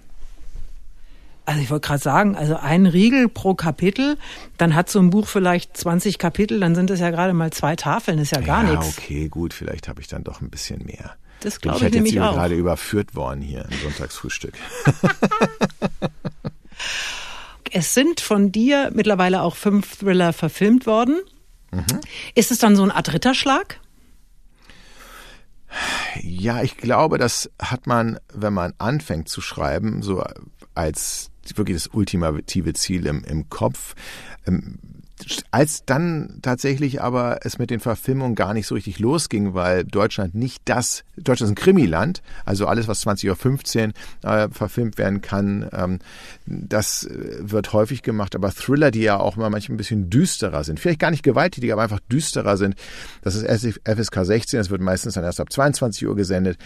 Also ich wollte gerade sagen, also ein Riegel pro Kapitel, dann hat so ein Buch vielleicht 20 Kapitel, dann sind es ja gerade mal zwei Tafeln, ist ja gar ja, nichts. Okay, gut, vielleicht habe ich dann doch ein bisschen mehr. Das glaube ich, ich nämlich jetzt gerade überführt worden hier im Sonntagsfrühstück. es sind von dir mittlerweile auch fünf Thriller verfilmt worden. Mhm. Ist es dann so ein Art Ritterschlag? Ja, ich glaube, das hat man, wenn man anfängt zu schreiben, so als wirklich das ultimative Ziel im, im Kopf. Ähm, als dann tatsächlich aber es mit den Verfilmungen gar nicht so richtig losging, weil Deutschland nicht das, Deutschland ist ein Krimiland, also alles, was 20.15 Uhr äh, verfilmt werden kann, ähm, das äh, wird häufig gemacht, aber Thriller, die ja auch mal manchmal ein bisschen düsterer sind, vielleicht gar nicht gewalttätig, aber einfach düsterer sind, das ist FSK 16, das wird meistens dann erst ab 22 Uhr gesendet,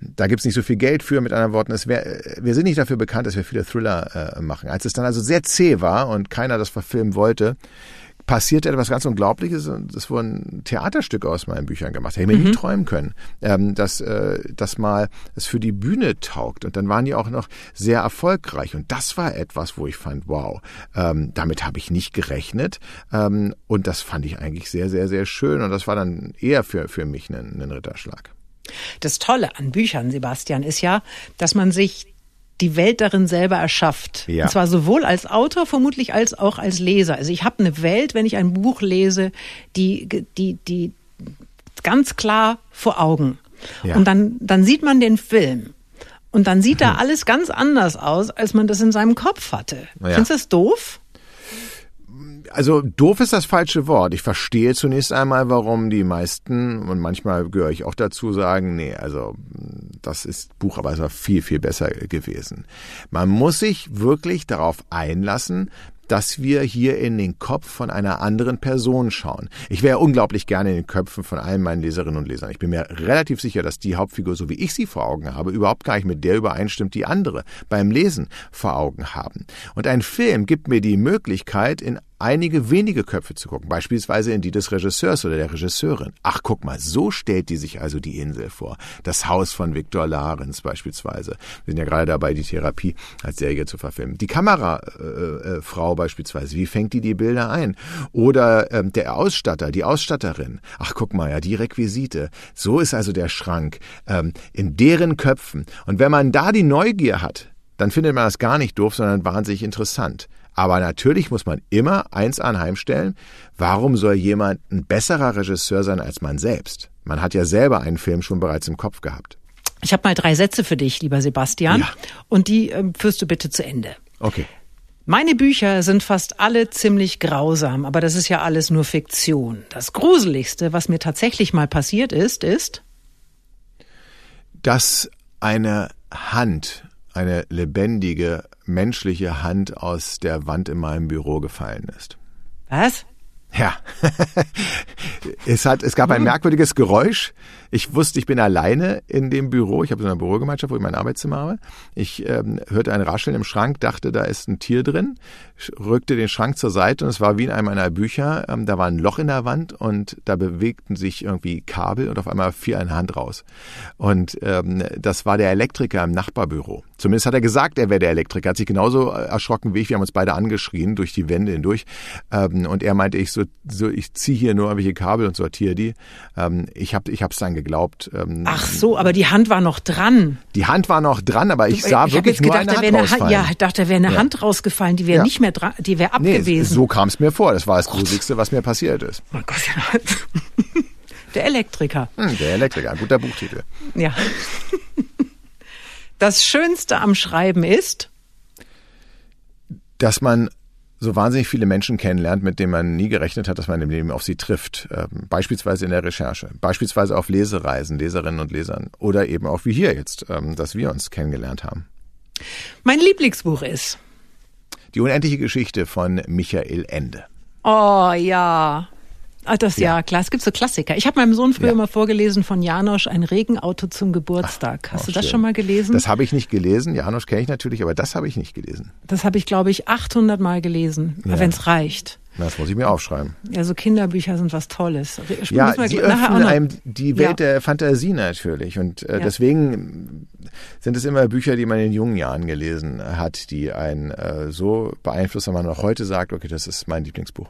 da gibt's nicht so viel Geld für, mit anderen Worten, wär, äh, wir sind nicht dafür bekannt, dass wir viele Thriller äh, machen. Als es dann also sehr zäh war und keiner das verfilmen wollte, passierte etwas ganz Unglaubliches und es wurden Theaterstücke aus meinen Büchern gemacht. Hätte ich mir mhm. nie träumen können, ähm, dass äh, das mal es für die Bühne taugt. Und dann waren die auch noch sehr erfolgreich. Und das war etwas, wo ich fand, wow, ähm, damit habe ich nicht gerechnet. Ähm, und das fand ich eigentlich sehr, sehr, sehr schön. Und das war dann eher für, für mich ein, ein Ritterschlag. Das Tolle an Büchern, Sebastian, ist ja, dass man sich die Welt darin selber erschafft. Ja. Und zwar sowohl als Autor vermutlich als auch als Leser. Also ich habe eine Welt, wenn ich ein Buch lese, die, die, die ganz klar vor Augen. Ja. Und dann, dann sieht man den Film. Und dann sieht da mhm. alles ganz anders aus, als man das in seinem Kopf hatte. Ja. Findest du das doof? Also doof ist das falsche Wort. Ich verstehe zunächst einmal, warum die meisten, und manchmal gehöre ich auch dazu, sagen, nee, also das ist Buch aber viel, viel besser gewesen. Man muss sich wirklich darauf einlassen, dass wir hier in den Kopf von einer anderen Person schauen. Ich wäre unglaublich gerne in den Köpfen von allen meinen Leserinnen und Lesern. Ich bin mir relativ sicher, dass die Hauptfigur, so wie ich sie vor Augen habe, überhaupt gar nicht mit der übereinstimmt, die andere beim Lesen vor Augen haben. Und ein Film gibt mir die Möglichkeit, in einige wenige Köpfe zu gucken, beispielsweise in die des Regisseurs oder der Regisseurin. Ach, guck mal, so stellt die sich also die Insel vor. Das Haus von Viktor Lahrens beispielsweise. Wir sind ja gerade dabei, die Therapie als Serie zu verfilmen. Die Kamerafrau äh, äh, beispielsweise, wie fängt die die Bilder ein? Oder ähm, der Ausstatter, die Ausstatterin. Ach, guck mal, ja, die Requisite. So ist also der Schrank ähm, in deren Köpfen. Und wenn man da die Neugier hat, dann findet man das gar nicht doof, sondern wahnsinnig interessant. Aber natürlich muss man immer eins anheimstellen, warum soll jemand ein besserer Regisseur sein als man selbst? Man hat ja selber einen Film schon bereits im Kopf gehabt. Ich habe mal drei Sätze für dich, lieber Sebastian, ja. und die äh, führst du bitte zu Ende. Okay. Meine Bücher sind fast alle ziemlich grausam, aber das ist ja alles nur Fiktion. Das Gruseligste, was mir tatsächlich mal passiert ist, ist, dass eine Hand eine lebendige menschliche Hand aus der Wand in meinem Büro gefallen ist. Was? Ja. es hat, es gab ein merkwürdiges Geräusch. Ich wusste, ich bin alleine in dem Büro. Ich habe so eine Bürogemeinschaft, wo ich mein Arbeitszimmer habe. Ich ähm, hörte ein Rascheln im Schrank, dachte, da ist ein Tier drin, rückte den Schrank zur Seite und es war wie in einem meiner Bücher. Ähm, da war ein Loch in der Wand und da bewegten sich irgendwie Kabel und auf einmal fiel eine Hand raus. Und ähm, das war der Elektriker im Nachbarbüro. Zumindest hat er gesagt, er wäre der Elektriker. Hat sich genauso erschrocken wie ich. Wir haben uns beide angeschrien durch die Wände hindurch. Ähm, und er meinte, ich so, so ich ziehe hier nur irgendwelche Kabel und sortiere die. Ähm, ich habe ich hab's dann geglaubt. Ähm, Ach so, aber die Hand war noch dran. Die Hand war noch dran, aber ich sah ich wirklich nur gedacht, eine Hand eine Ja, ich dachte, da wäre eine ja. Hand rausgefallen, die wäre ja. nicht mehr dran, die wäre ab nee, gewesen. So kam es mir vor. Das war das Gruseligste, was mir passiert ist. Oh Gott, ja. Der Elektriker. Hm, der Elektriker, guter Buchtitel. Ja. Das Schönste am Schreiben ist, dass man so wahnsinnig viele Menschen kennenlernt, mit denen man nie gerechnet hat, dass man im Leben auf sie trifft. Ähm, beispielsweise in der Recherche, beispielsweise auf Lesereisen, Leserinnen und Lesern oder eben auch wie hier jetzt, ähm, dass wir uns kennengelernt haben. Mein Lieblingsbuch ist Die unendliche Geschichte von Michael Ende. Oh ja, Ach, das ja, ja klar. Es gibt so Klassiker. Ich habe meinem Sohn früher ja. mal vorgelesen von Janosch ein Regenauto zum Geburtstag. Ach, Hast du das schön. schon mal gelesen? Das habe ich nicht gelesen. Janosch kenne ich natürlich, aber das habe ich nicht gelesen. Das habe ich, glaube ich, 800 Mal gelesen, ja. wenn es reicht. Das muss ich mir aufschreiben. Ja, so Kinderbücher sind was Tolles. Ich ja, sie öffnen einem die Welt ja. der Fantasie natürlich. Und äh, ja. deswegen sind es immer Bücher, die man in jungen Jahren gelesen hat, die einen äh, so beeinflussen, dass man auch heute sagt, okay, das ist mein Lieblingsbuch.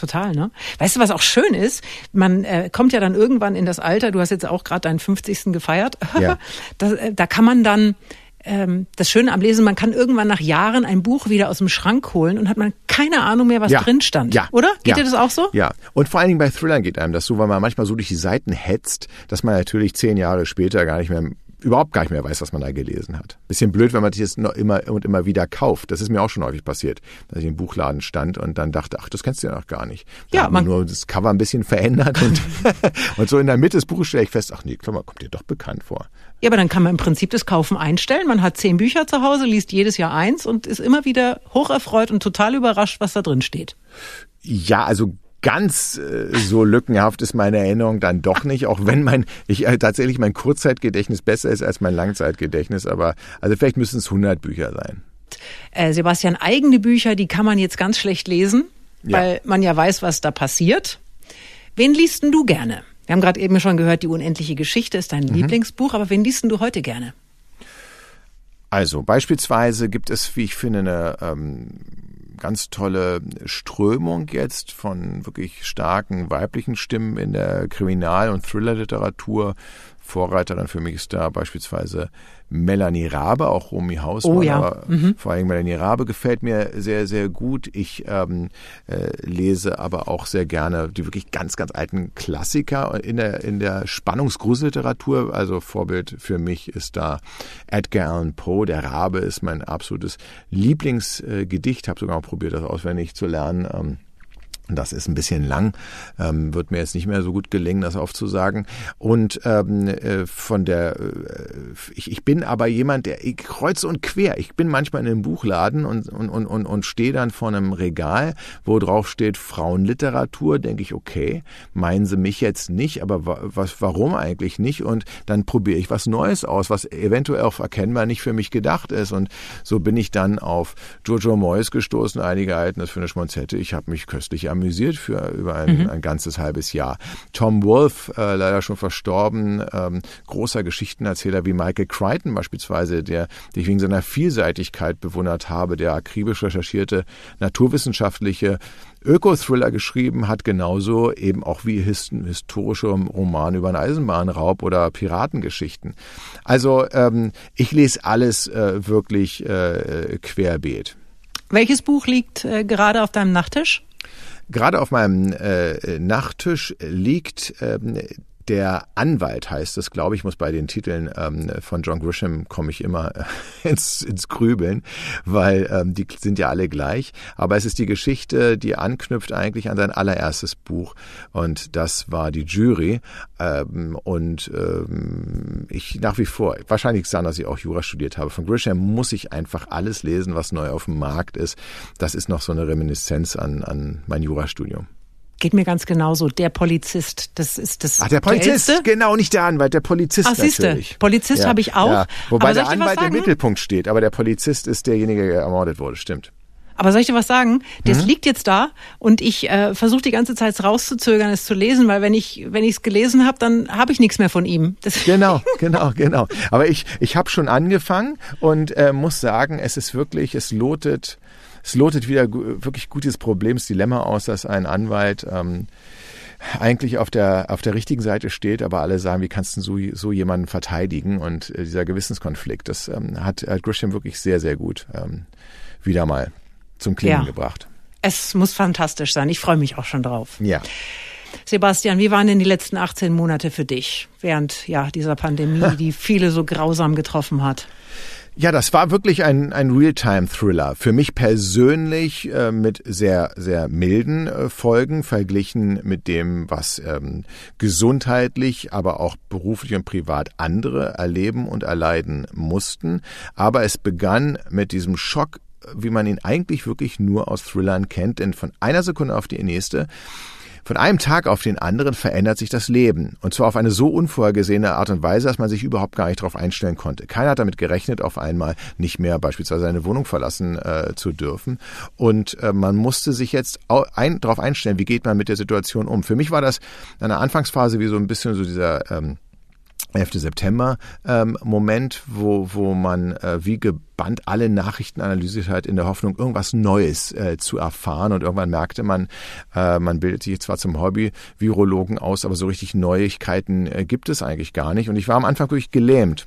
Total, ne? Weißt du, was auch schön ist? Man äh, kommt ja dann irgendwann in das Alter, du hast jetzt auch gerade deinen 50. gefeiert. Ja. da, äh, da kann man dann ähm, das Schöne am Lesen, man kann irgendwann nach Jahren ein Buch wieder aus dem Schrank holen und hat man keine Ahnung mehr, was ja. drin stand. Ja. Oder? Geht ja. dir das auch so? Ja. Und vor allen Dingen bei Thrillern geht einem das so, weil man manchmal so durch die Seiten hetzt, dass man natürlich zehn Jahre später gar nicht mehr überhaupt gar nicht mehr weiß, was man da gelesen hat. Bisschen blöd, wenn man sich das noch immer und immer wieder kauft. Das ist mir auch schon häufig passiert, dass ich im Buchladen stand und dann dachte, ach, das kennst du ja noch gar nicht. Da ja, man nur das Cover ein bisschen verändert und, und so in der Mitte des Buches stelle ich fest, ach nee, klar, kommt dir doch bekannt vor. Ja, aber dann kann man im Prinzip das Kaufen einstellen. Man hat zehn Bücher zu Hause, liest jedes Jahr eins und ist immer wieder hocherfreut und total überrascht, was da drin steht. Ja, also ganz äh, so lückenhaft ist meine Erinnerung dann doch nicht, auch wenn mein ich äh, tatsächlich mein Kurzzeitgedächtnis besser ist als mein Langzeitgedächtnis, aber also vielleicht müssen es 100 Bücher sein. Äh, Sebastian, eigene Bücher, die kann man jetzt ganz schlecht lesen. ja. weil man ja weiß, was da passiert. Wen liest denn du gerne? Wir haben gerade eben schon gehört, die unendliche Geschichte ist dein mhm. Lieblingsbuch, aber wen liest denn du heute gerne? Also beispielsweise gibt es, wie ich finde, eine ähm, ganz tolle Strömung jetzt von wirklich starken weiblichen Stimmen in der Kriminal- und Thriller-Literatur. Vorreiterin für mich ist da beispielsweise Melanie Rabe, auch Romy Hausmann. Oh, ja. aber mhm. vor allem Melanie Rabe gefällt mir sehr, sehr gut. Ich ähm, äh, lese aber auch sehr gerne die wirklich ganz, ganz alten Klassiker in der, in der Spannungsgruseliteratur. Also Vorbild für mich ist da Edgar Allan Poe. Der Rabe ist mein absolutes Lieblingsgedicht. Habe sogar mal probiert, das auswendig zu lernen. Ähm, das ist ein bisschen lang, ähm, wird mir jetzt nicht mehr so gut gelingen, das aufzusagen. Und ähm, äh, von der, äh, ich, ich bin aber jemand, der ich kreuz und quer. Ich bin manchmal in einem Buchladen und und und und, und stehe dann vor einem Regal, wo drauf steht Frauenliteratur. Denke ich, okay, meinen Sie mich jetzt nicht, aber was, warum eigentlich nicht? Und dann probiere ich was Neues aus, was eventuell auch erkennbar nicht für mich gedacht ist. Und so bin ich dann auf Jojo Moyes gestoßen. Einige halten das für eine Schmonzette. Ich habe mich köstlich am amüsiert für über ein, mhm. ein ganzes halbes Jahr. Tom Wolfe, äh, leider schon verstorben, ähm, großer Geschichtenerzähler wie Michael Crichton beispielsweise, der, den ich wegen seiner Vielseitigkeit bewundert habe, der akribisch recherchierte naturwissenschaftliche Öko-Thriller geschrieben hat, genauso eben auch wie historische Romane über einen Eisenbahnraub oder Piratengeschichten. Also ähm, ich lese alles äh, wirklich äh, querbeet. Welches Buch liegt äh, gerade auf deinem Nachttisch? Gerade auf meinem äh, Nachttisch liegt ähm, der Anwalt heißt es, glaube ich, muss bei den Titeln ähm, von John Grisham komme ich immer ins, ins Grübeln, weil ähm, die sind ja alle gleich. Aber es ist die Geschichte, die anknüpft eigentlich an sein allererstes Buch und das war die Jury. Ähm, und ähm, ich nach wie vor, wahrscheinlich sagen, dass ich auch Jura studiert habe. Von Grisham muss ich einfach alles lesen, was neu auf dem Markt ist. Das ist noch so eine Reminiszenz an, an mein Jurastudium. Geht mir ganz genauso. Der Polizist, das ist das. Ach, der Polizist, Geilste. genau, nicht der Anwalt, der Polizist Ach, siehste, natürlich. Polizist ja, habe ich auch. Ja. Wobei der Anwalt im Mittelpunkt steht, aber der Polizist ist derjenige, der ermordet wurde, stimmt. Aber soll ich dir was sagen? Das mhm. liegt jetzt da und ich äh, versuche die ganze Zeit rauszuzögern, es zu lesen, weil wenn ich wenn ich es gelesen habe, dann habe ich nichts mehr von ihm. Das genau, genau, genau. Aber ich ich habe schon angefangen und äh, muss sagen, es ist wirklich, es lotet es lotet wieder wirklich gutes Problemsdilemma aus, dass ein Anwalt ähm, eigentlich auf der, auf der richtigen Seite steht, aber alle sagen, wie kannst du so, so jemanden verteidigen? Und äh, dieser Gewissenskonflikt, das ähm, hat, hat Grisham wirklich sehr, sehr gut ähm, wieder mal zum Klingen ja. gebracht. Es muss fantastisch sein. Ich freue mich auch schon drauf. Ja. Sebastian, wie waren denn die letzten 18 Monate für dich während ja, dieser Pandemie, die viele so grausam getroffen hat? Ja, das war wirklich ein, ein Realtime-Thriller. Für mich persönlich äh, mit sehr, sehr milden äh, Folgen verglichen mit dem, was ähm, gesundheitlich, aber auch beruflich und privat andere erleben und erleiden mussten. Aber es begann mit diesem Schock, wie man ihn eigentlich wirklich nur aus Thrillern kennt, denn von einer Sekunde auf die nächste von einem Tag auf den anderen verändert sich das Leben. Und zwar auf eine so unvorhergesehene Art und Weise, dass man sich überhaupt gar nicht darauf einstellen konnte. Keiner hat damit gerechnet, auf einmal nicht mehr beispielsweise seine Wohnung verlassen äh, zu dürfen. Und äh, man musste sich jetzt ein, darauf einstellen, wie geht man mit der Situation um. Für mich war das in einer Anfangsphase wie so ein bisschen so dieser ähm, 11. September ähm, Moment, wo, wo man äh, wie gebannt alle Nachrichten analysiert hat, in der Hoffnung, irgendwas Neues äh, zu erfahren. Und irgendwann merkte man, äh, man bildet sich zwar zum Hobby-Virologen aus, aber so richtig Neuigkeiten äh, gibt es eigentlich gar nicht. Und ich war am Anfang wirklich gelähmt.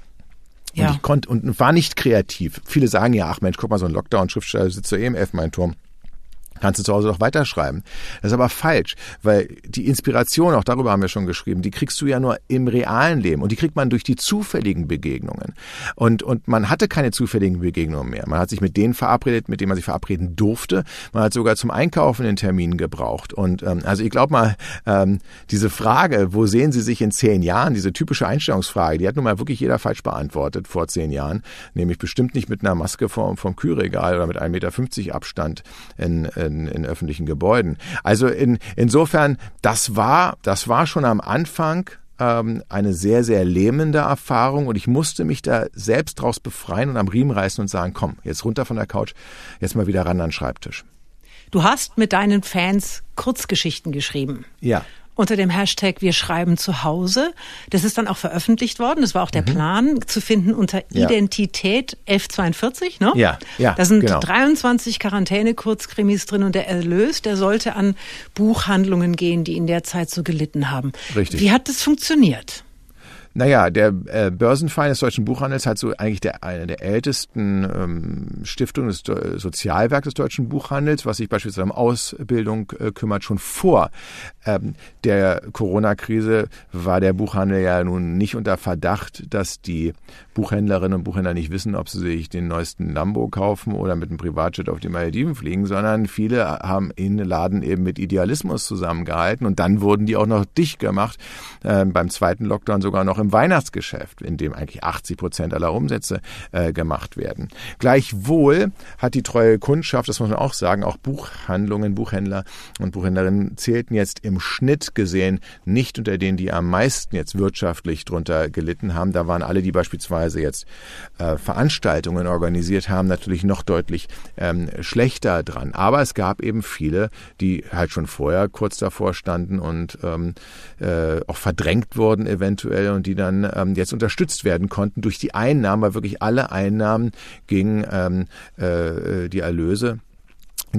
Ja. Und ich konnte und war nicht kreativ. Viele sagen ja, ach Mensch, guck mal, so ein Lockdown-Schriftsteller sitzt so eh im Elfenbeinturm kannst du zu Hause doch weiterschreiben. Das ist aber falsch, weil die Inspiration, auch darüber haben wir schon geschrieben, die kriegst du ja nur im realen Leben und die kriegt man durch die zufälligen Begegnungen. Und, und man hatte keine zufälligen Begegnungen mehr. Man hat sich mit denen verabredet, mit denen man sich verabreden durfte. Man hat sogar zum Einkaufen den Termin gebraucht. Und ähm, also ich glaube mal, ähm, diese Frage, wo sehen Sie sich in zehn Jahren, diese typische Einstellungsfrage, die hat nun mal wirklich jeder falsch beantwortet vor zehn Jahren, nämlich bestimmt nicht mit einer Maske vom, vom Kühlregal oder mit 1,50 Meter Abstand in, in in, in öffentlichen Gebäuden. Also in, insofern, das war, das war schon am Anfang ähm, eine sehr, sehr lähmende Erfahrung und ich musste mich da selbst draus befreien und am Riemen reißen und sagen, komm, jetzt runter von der Couch, jetzt mal wieder ran an den Schreibtisch. Du hast mit deinen Fans Kurzgeschichten geschrieben. Ja unter dem Hashtag Wir schreiben zu Hause. Das ist dann auch veröffentlicht worden. Das war auch der mhm. Plan zu finden unter ja. Identität 1142, ne? Ja, ja. Da sind genau. 23 Quarantäne-Kurzkrimis drin und der Erlös, der sollte an Buchhandlungen gehen, die in der Zeit so gelitten haben. Richtig. Wie hat das funktioniert? Naja, der äh, Börsenverein des deutschen Buchhandels hat so eigentlich der, eine der ältesten ähm, Stiftungen des Do Sozialwerks des deutschen Buchhandels, was sich beispielsweise um Ausbildung äh, kümmert. Schon vor ähm, der Corona-Krise war der Buchhandel ja nun nicht unter Verdacht, dass die Buchhändlerinnen und Buchhändler nicht wissen, ob sie sich den neuesten Lambo kaufen oder mit einem Privatjet auf die Malediven fliegen, sondern viele haben in Laden eben mit Idealismus zusammengehalten und dann wurden die auch noch dicht gemacht, äh, beim zweiten Lockdown sogar noch im Weihnachtsgeschäft, in dem eigentlich 80 Prozent aller Umsätze äh, gemacht werden. Gleichwohl hat die treue Kundschaft, das muss man auch sagen, auch Buchhandlungen, Buchhändler und Buchhändlerinnen zählten jetzt im Schnitt gesehen nicht unter denen, die am meisten jetzt wirtschaftlich drunter gelitten haben. Da waren alle, die beispielsweise jetzt äh, Veranstaltungen organisiert haben, natürlich noch deutlich ähm, schlechter dran. Aber es gab eben viele, die halt schon vorher kurz davor standen und ähm, äh, auch verdrängt wurden eventuell und die die dann ähm, jetzt unterstützt werden konnten durch die Einnahmen, weil wirklich alle Einnahmen gingen ähm, äh, die Erlöse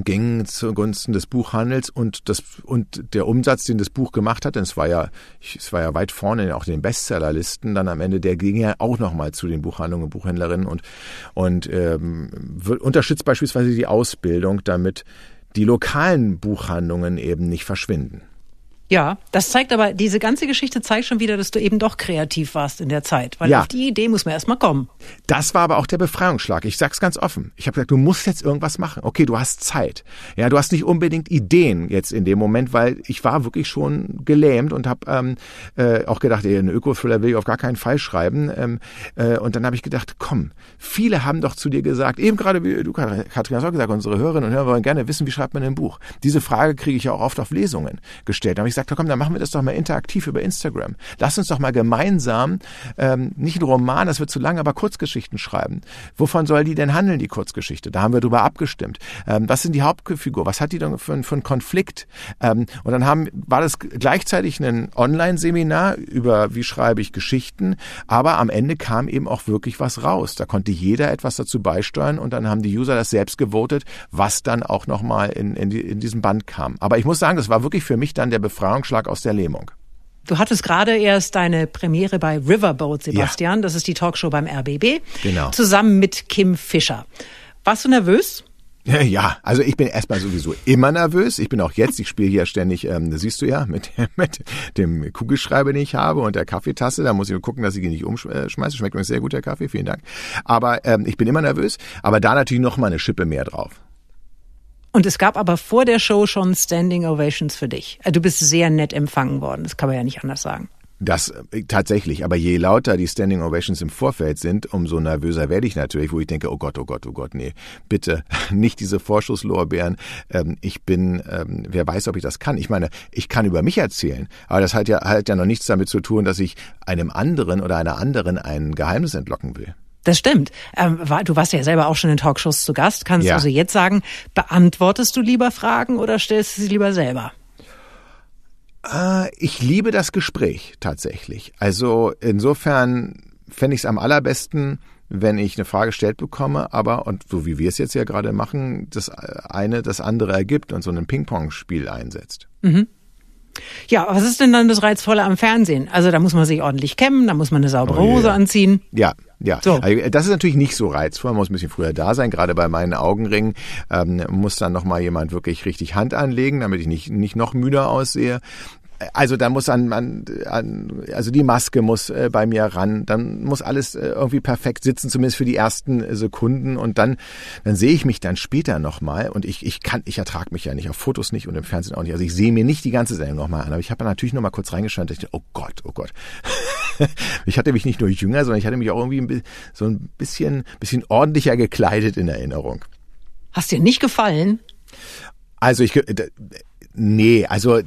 gingen zugunsten des Buchhandels und das und der Umsatz, den das Buch gemacht hat, denn es war ja es war ja weit vorne auch in den Bestsellerlisten, dann am Ende der ging ja auch nochmal zu den Buchhandlungen und Buchhändlerinnen und und ähm, unterstützt beispielsweise die Ausbildung, damit die lokalen Buchhandlungen eben nicht verschwinden. Ja, das zeigt aber, diese ganze Geschichte zeigt schon wieder, dass du eben doch kreativ warst in der Zeit. Weil ja. auf die Idee muss man erstmal kommen. Das war aber auch der Befreiungsschlag. Ich sag's ganz offen. Ich habe gesagt, du musst jetzt irgendwas machen. Okay, du hast Zeit. Ja, du hast nicht unbedingt Ideen jetzt in dem Moment, weil ich war wirklich schon gelähmt und habe ähm, äh, auch gedacht, ey, einen Öko-Thriller will ich auf gar keinen Fall schreiben. Ähm, äh, und dann habe ich gedacht, komm, viele haben doch zu dir gesagt, eben gerade wie du, Katrin, hast auch gesagt, unsere Hörerinnen und Hörer wollen gerne wissen, wie schreibt man ein Buch. Diese Frage kriege ich ja auch oft auf Lesungen gestellt. Da habe ich gesagt, komm, dann machen wir das doch mal interaktiv über Instagram. Lass uns doch mal gemeinsam ähm, nicht ein Roman, das wird zu lang, aber Kurzgeschichten schreiben. Wovon soll die denn handeln, die Kurzgeschichte? Da haben wir drüber abgestimmt. Ähm, was sind die Hauptfigur? Was hat die denn für, für einen Konflikt? Ähm, und dann haben, war das gleichzeitig ein Online-Seminar über wie schreibe ich Geschichten, aber am Ende kam eben auch wirklich was raus. Da konnte jeder etwas dazu beisteuern und dann haben die User das selbst gewotet, was dann auch nochmal in, in, in diesem Band kam. Aber ich muss sagen, das war wirklich für mich dann der Befreiungsschlag aus der Lähmung. Du hattest gerade erst deine Premiere bei Riverboat, Sebastian. Ja. Das ist die Talkshow beim RBB. Genau. Zusammen mit Kim Fischer. Warst du nervös? Ja, also ich bin erstmal sowieso immer nervös. Ich bin auch jetzt, ich spiele hier ständig, ähm, das siehst du ja, mit, mit dem Kugelschreiber, den ich habe und der Kaffeetasse. Da muss ich nur gucken, dass ich ihn nicht umschmeiße. Schmeckt mir sehr gut, der Kaffee, vielen Dank. Aber ähm, ich bin immer nervös. Aber da natürlich noch mal eine Schippe mehr drauf. Und es gab aber vor der Show schon Standing Ovations für dich. Äh, du bist sehr nett empfangen worden, das kann man ja nicht anders sagen. Das äh, tatsächlich, aber je lauter die Standing Ovations im Vorfeld sind, umso nervöser werde ich natürlich, wo ich denke, oh Gott, oh Gott, oh Gott, nee, bitte nicht diese Vorschusslorbeeren. Ähm, ich bin, ähm, wer weiß, ob ich das kann. Ich meine, ich kann über mich erzählen, aber das hat ja, hat ja noch nichts damit zu tun, dass ich einem anderen oder einer anderen ein Geheimnis entlocken will. Das stimmt. Ähm, du warst ja selber auch schon in Talkshows zu Gast. Kannst du ja. also jetzt sagen, beantwortest du lieber Fragen oder stellst du sie lieber selber? Äh, ich liebe das Gespräch tatsächlich. Also insofern fände ich es am allerbesten, wenn ich eine Frage gestellt bekomme, aber, und so wie wir es jetzt ja gerade machen, das eine das andere ergibt und so ein Ping-Pong-Spiel einsetzt. Mhm. Ja, was ist denn dann das Reizvolle am Fernsehen? Also da muss man sich ordentlich kämmen, da muss man eine saubere oh, Hose anziehen. Ja, ja. So. Also, das ist natürlich nicht so reizvoll. Man muss ein bisschen früher da sein. Gerade bei meinen Augenringen ähm, muss dann noch mal jemand wirklich richtig Hand anlegen, damit ich nicht nicht noch müder aussehe also da muss an, an, an also die Maske muss äh, bei mir ran, dann muss alles äh, irgendwie perfekt sitzen, zumindest für die ersten äh, Sekunden und dann dann sehe ich mich dann später nochmal und ich ich kann ich ertrage mich ja nicht auf Fotos nicht und im Fernsehen auch nicht. Also ich sehe mir nicht die ganze Sendung nochmal an, aber ich habe natürlich nochmal kurz reingeschaut und dachte, oh Gott, oh Gott. ich hatte mich nicht nur jünger, sondern ich hatte mich auch irgendwie so ein bisschen bisschen ordentlicher gekleidet in Erinnerung. Hast dir nicht gefallen? Also ich Nee, also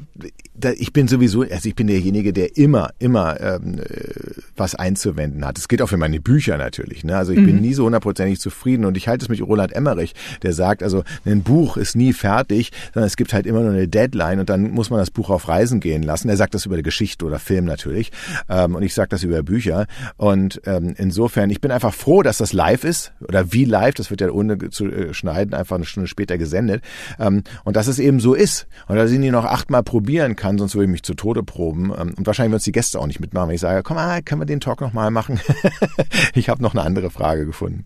ich bin sowieso, also ich bin derjenige, der immer, immer ähm, was einzuwenden hat. Das gilt auch für meine Bücher natürlich. Ne? Also ich mhm. bin nie so hundertprozentig zufrieden und ich halte es mit Roland Emmerich, der sagt, also ein Buch ist nie fertig, sondern es gibt halt immer nur eine Deadline und dann muss man das Buch auf Reisen gehen lassen. Er sagt das über die Geschichte oder Film natürlich ähm, und ich sage das über Bücher und ähm, insofern, ich bin einfach froh, dass das live ist oder wie live, das wird ja ohne zu äh, schneiden einfach eine Stunde später gesendet ähm, und dass es eben so ist und dass ich nie noch achtmal probieren kann sonst würde ich mich zu Tode proben. Ähm, und wahrscheinlich würden es die Gäste auch nicht mitmachen, wenn ich sage, komm mal, können wir den Talk nochmal machen? ich habe noch eine andere Frage gefunden.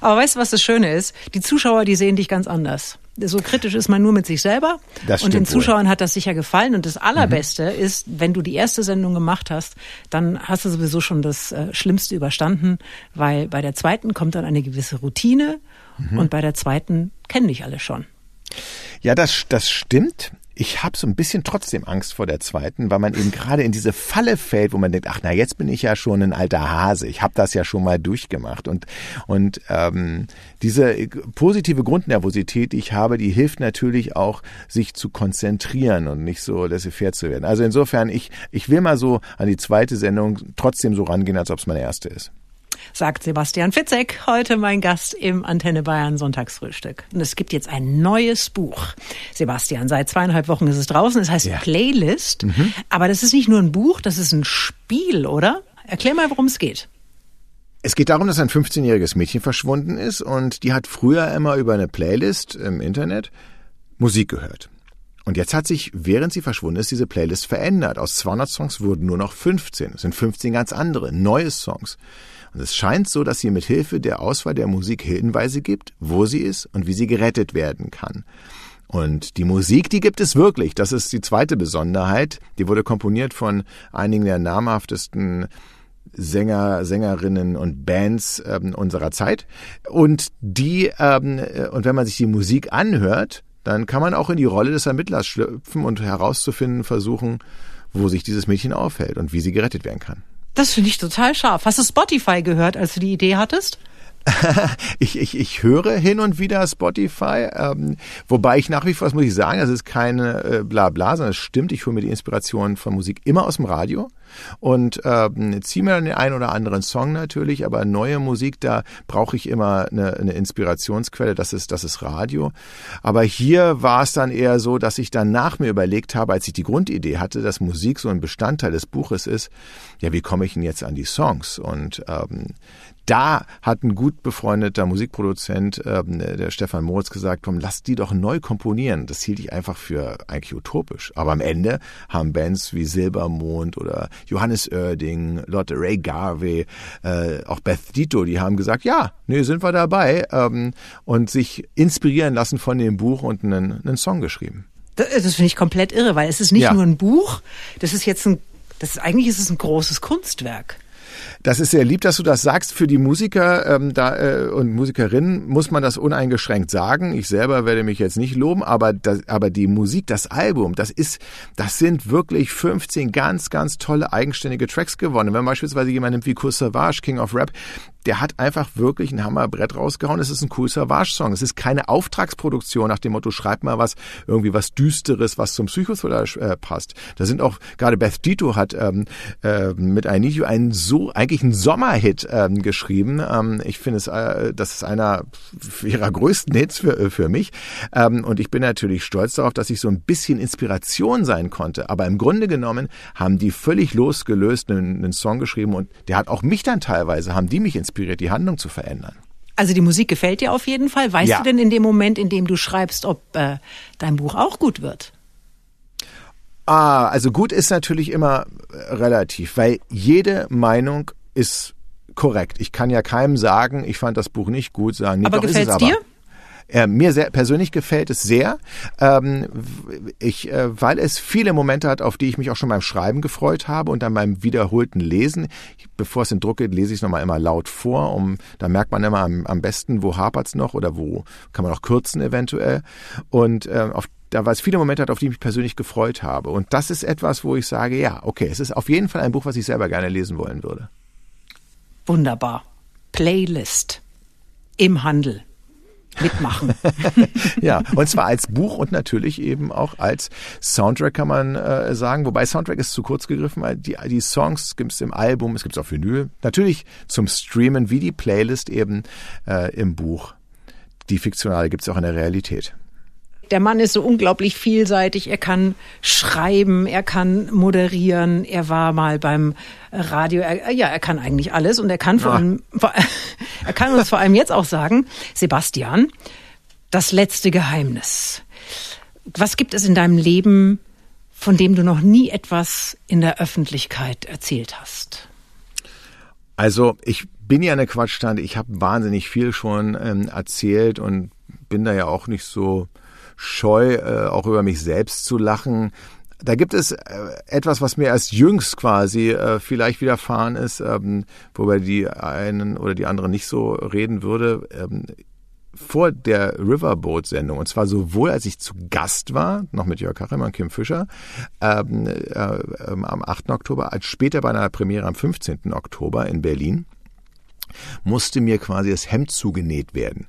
Aber weißt du, was das Schöne ist? Die Zuschauer, die sehen dich ganz anders. So kritisch ist man nur mit sich selber. Das und den Zuschauern wohl. hat das sicher gefallen. Und das Allerbeste mhm. ist, wenn du die erste Sendung gemacht hast, dann hast du sowieso schon das äh, Schlimmste überstanden, weil bei der zweiten kommt dann eine gewisse Routine mhm. und bei der zweiten kennen dich alle schon. Ja, das, das stimmt ich habe so ein bisschen trotzdem Angst vor der zweiten, weil man eben gerade in diese Falle fällt, wo man denkt, ach na, jetzt bin ich ja schon ein alter Hase, ich habe das ja schon mal durchgemacht. Und, und ähm, diese positive Grundnervosität, die ich habe, die hilft natürlich auch, sich zu konzentrieren und nicht so laissez-faire zu werden. Also insofern, ich, ich will mal so an die zweite Sendung trotzdem so rangehen, als ob es meine erste ist sagt Sebastian Fitzek, heute mein Gast im Antenne Bayern Sonntagsfrühstück. Und es gibt jetzt ein neues Buch. Sebastian, seit zweieinhalb Wochen ist es draußen. Es heißt ja. Playlist. Mhm. Aber das ist nicht nur ein Buch, das ist ein Spiel, oder? Erklär mal, worum es geht. Es geht darum, dass ein 15-jähriges Mädchen verschwunden ist und die hat früher immer über eine Playlist im Internet Musik gehört. Und jetzt hat sich, während sie verschwunden ist, diese Playlist verändert. Aus 200 Songs wurden nur noch 15. Es sind 15 ganz andere, neue Songs. Und es scheint so, dass sie mit Hilfe der Auswahl der Musik Hinweise gibt, wo sie ist und wie sie gerettet werden kann. Und die Musik, die gibt es wirklich. Das ist die zweite Besonderheit. Die wurde komponiert von einigen der namhaftesten Sänger, Sängerinnen und Bands ähm, unserer Zeit. Und die, ähm, äh, und wenn man sich die Musik anhört, dann kann man auch in die Rolle des Ermittlers schlüpfen und herauszufinden versuchen, wo sich dieses Mädchen aufhält und wie sie gerettet werden kann. Das finde ich total scharf. Hast du Spotify gehört, als du die Idee hattest? ich, ich, ich höre hin und wieder Spotify, ähm, wobei ich nach wie vor, das muss ich sagen, es ist keine äh, Blabla, sondern es stimmt, ich hole mir die Inspiration von Musik immer aus dem Radio und ähm, ziehe mir dann den einen oder anderen Song natürlich, aber neue Musik, da brauche ich immer eine, eine Inspirationsquelle, das ist, das ist Radio. Aber hier war es dann eher so, dass ich dann nach mir überlegt habe, als ich die Grundidee hatte, dass Musik so ein Bestandteil des Buches ist, ja, wie komme ich denn jetzt an die Songs? Und ähm, da hat ein gut befreundeter Musikproduzent, ähm, der Stefan Moritz, gesagt, komm, lass die doch neu komponieren. Das hielt ich einfach für eigentlich utopisch. Aber am Ende haben Bands wie Silbermond oder Johannes Oerding, Lotte Ray Garvey, äh, auch Beth Dito, die haben gesagt, ja, nee, sind wir dabei ähm, und sich inspirieren lassen von dem Buch und einen, einen Song geschrieben. Das, das finde ich komplett irre, weil es ist nicht ja. nur ein Buch, das ist jetzt ein, das ist, eigentlich ist es ein großes Kunstwerk. Das ist sehr lieb, dass du das sagst. Für die Musiker ähm, da, äh, und Musikerinnen muss man das uneingeschränkt sagen. Ich selber werde mich jetzt nicht loben, aber, das, aber die Musik, das Album, das ist, das sind wirklich 15 ganz, ganz tolle eigenständige Tracks gewonnen. Wenn beispielsweise jemand nimmt wie Cool Savage, King of Rap, der hat einfach wirklich ein Hammerbrett rausgehauen. Es ist ein cool Savage-Song. Es ist keine Auftragsproduktion nach dem Motto, schreib mal was, irgendwie was Düsteres, was zum Psychothriller äh, passt. Da sind auch, gerade Beth Dito hat ähm, äh, mit I Need You einen so, eigentlich einen Sommerhit ähm, geschrieben. Ähm, ich finde es, äh, das ist einer ihrer größten Hits für, äh, für mich. Ähm, und ich bin natürlich stolz darauf, dass ich so ein bisschen Inspiration sein konnte. Aber im Grunde genommen haben die völlig losgelöst einen, einen Song geschrieben und der hat auch mich dann teilweise, haben die mich inspiriert inspiriert, die Handlung zu verändern. Also die Musik gefällt dir auf jeden Fall. Weißt ja. du denn in dem Moment, in dem du schreibst, ob äh, dein Buch auch gut wird? Ah, also gut ist natürlich immer äh, relativ, weil jede Meinung ist korrekt. Ich kann ja keinem sagen, ich fand das Buch nicht gut, sagen, nee, aber gefällt es dir? Äh, mir sehr, persönlich gefällt es sehr, ähm, ich, äh, weil es viele Momente hat, auf die ich mich auch schon beim Schreiben gefreut habe und dann beim wiederholten Lesen. Bevor es in Druck geht, lese ich es nochmal immer laut vor, um da merkt man immer am, am besten, wo hapert's noch oder wo kann man auch kürzen eventuell. Und äh, auf da war es viele Momente hat, auf die ich mich persönlich gefreut habe. Und das ist etwas, wo ich sage, ja, okay, es ist auf jeden Fall ein Buch, was ich selber gerne lesen wollen würde. Wunderbar. Playlist im Handel. Mitmachen. ja, und zwar als Buch und natürlich eben auch als Soundtrack kann man äh, sagen. Wobei Soundtrack ist zu kurz gegriffen. Die, die Songs gibt es im Album, es gibt es auf Vinyl. Natürlich zum Streamen wie die Playlist eben äh, im Buch. Die fiktionale gibt es auch in der Realität. Der Mann ist so unglaublich vielseitig. Er kann schreiben, er kann moderieren. Er war mal beim Radio. Er, ja, er kann eigentlich alles und er kann vor allem, er kann uns vor allem jetzt auch sagen, Sebastian, das letzte Geheimnis. Was gibt es in deinem Leben, von dem du noch nie etwas in der Öffentlichkeit erzählt hast? Also ich bin ja eine Quatschtante. Ich habe wahnsinnig viel schon ähm, erzählt und bin da ja auch nicht so scheu, äh, auch über mich selbst zu lachen. Da gibt es äh, etwas, was mir erst jüngst quasi äh, vielleicht widerfahren ist, ähm, wobei die einen oder die anderen nicht so reden würde. Ähm, vor der Riverboat-Sendung, und zwar sowohl als ich zu Gast war, noch mit Jörg Kachelmann und Kim Fischer, ähm, äh, am 8. Oktober, als später bei einer Premiere am 15. Oktober in Berlin musste mir quasi das Hemd zugenäht werden.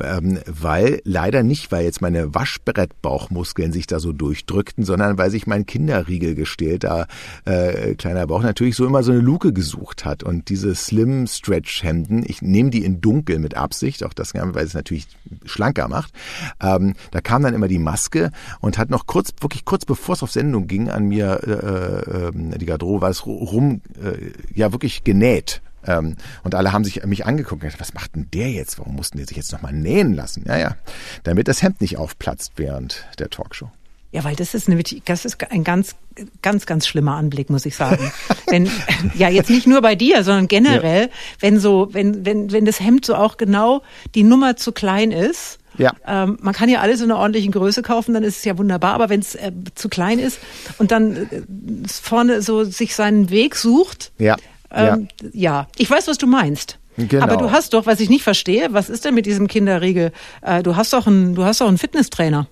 Ähm, weil, leider nicht, weil jetzt meine Waschbrettbauchmuskeln sich da so durchdrückten, sondern weil sich mein Kinderriegel gestählter äh, kleiner Bauch natürlich so immer so eine Luke gesucht hat. Und diese Slim Stretch Hemden, ich nehme die in dunkel mit Absicht, auch das, weil es natürlich schlanker macht. Ähm, da kam dann immer die Maske und hat noch kurz, wirklich kurz bevor es auf Sendung ging, an mir äh, äh, die Garderobe war es rum, äh, ja wirklich genäht ähm, und alle haben sich mich angeguckt und gesagt, was macht denn der jetzt? Warum mussten die sich jetzt nochmal nähen lassen? Ja, ja, damit das Hemd nicht aufplatzt während der Talkshow. Ja, weil das ist eine, das ist ein ganz, ganz, ganz schlimmer Anblick, muss ich sagen. wenn, ja, jetzt nicht nur bei dir, sondern generell, ja. wenn so, wenn, wenn, wenn das Hemd so auch genau die Nummer zu klein ist. Ja. Ähm, man kann ja alles in einer ordentlichen Größe kaufen, dann ist es ja wunderbar. Aber wenn es äh, zu klein ist und dann äh, vorne so sich seinen Weg sucht, ja. Ähm, ja. ja, ich weiß, was du meinst. Genau. Aber du hast doch, was ich nicht verstehe, was ist denn mit diesem Kinderriegel? Äh, du hast doch einen, du hast doch einen Fitnesstrainer.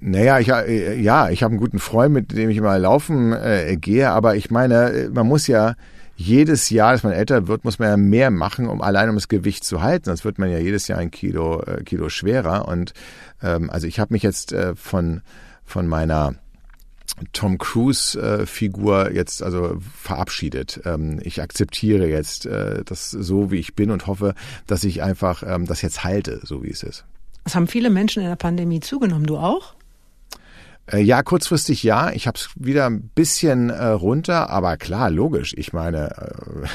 Naja, ich, äh, ja, ich habe einen guten Freund, mit dem ich immer laufen äh, gehe, aber ich meine, äh, man muss ja jedes Jahr, dass man älter wird, muss man ja mehr machen, um allein um das Gewicht zu halten. Sonst wird man ja jedes Jahr ein Kilo, äh, Kilo schwerer. Und ähm, also ich habe mich jetzt äh, von, von meiner Tom Cruise-Figur äh, jetzt also verabschiedet. Ähm, ich akzeptiere jetzt äh, das so, wie ich bin und hoffe, dass ich einfach ähm, das jetzt halte, so wie es ist. Es haben viele Menschen in der Pandemie zugenommen. Du auch? Äh, ja, kurzfristig ja. Ich habe es wieder ein bisschen äh, runter, aber klar, logisch. Ich meine, äh,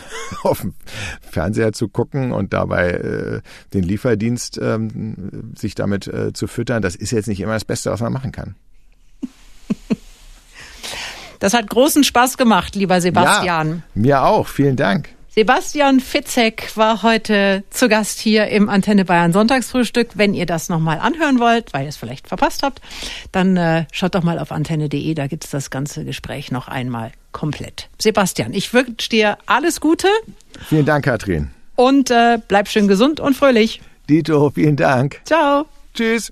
auf dem Fernseher zu gucken und dabei äh, den Lieferdienst ähm, sich damit äh, zu füttern, das ist jetzt nicht immer das Beste, was man machen kann. Das hat großen Spaß gemacht, lieber Sebastian. Ja, mir auch. Vielen Dank. Sebastian Fitzek war heute zu Gast hier im Antenne Bayern Sonntagsfrühstück. Wenn ihr das nochmal anhören wollt, weil ihr es vielleicht verpasst habt, dann äh, schaut doch mal auf antenne.de, da gibt es das ganze Gespräch noch einmal komplett. Sebastian, ich wünsche dir alles Gute. Vielen Dank, Katrin. Und äh, bleib schön gesund und fröhlich. Dito, vielen Dank. Ciao. Tschüss.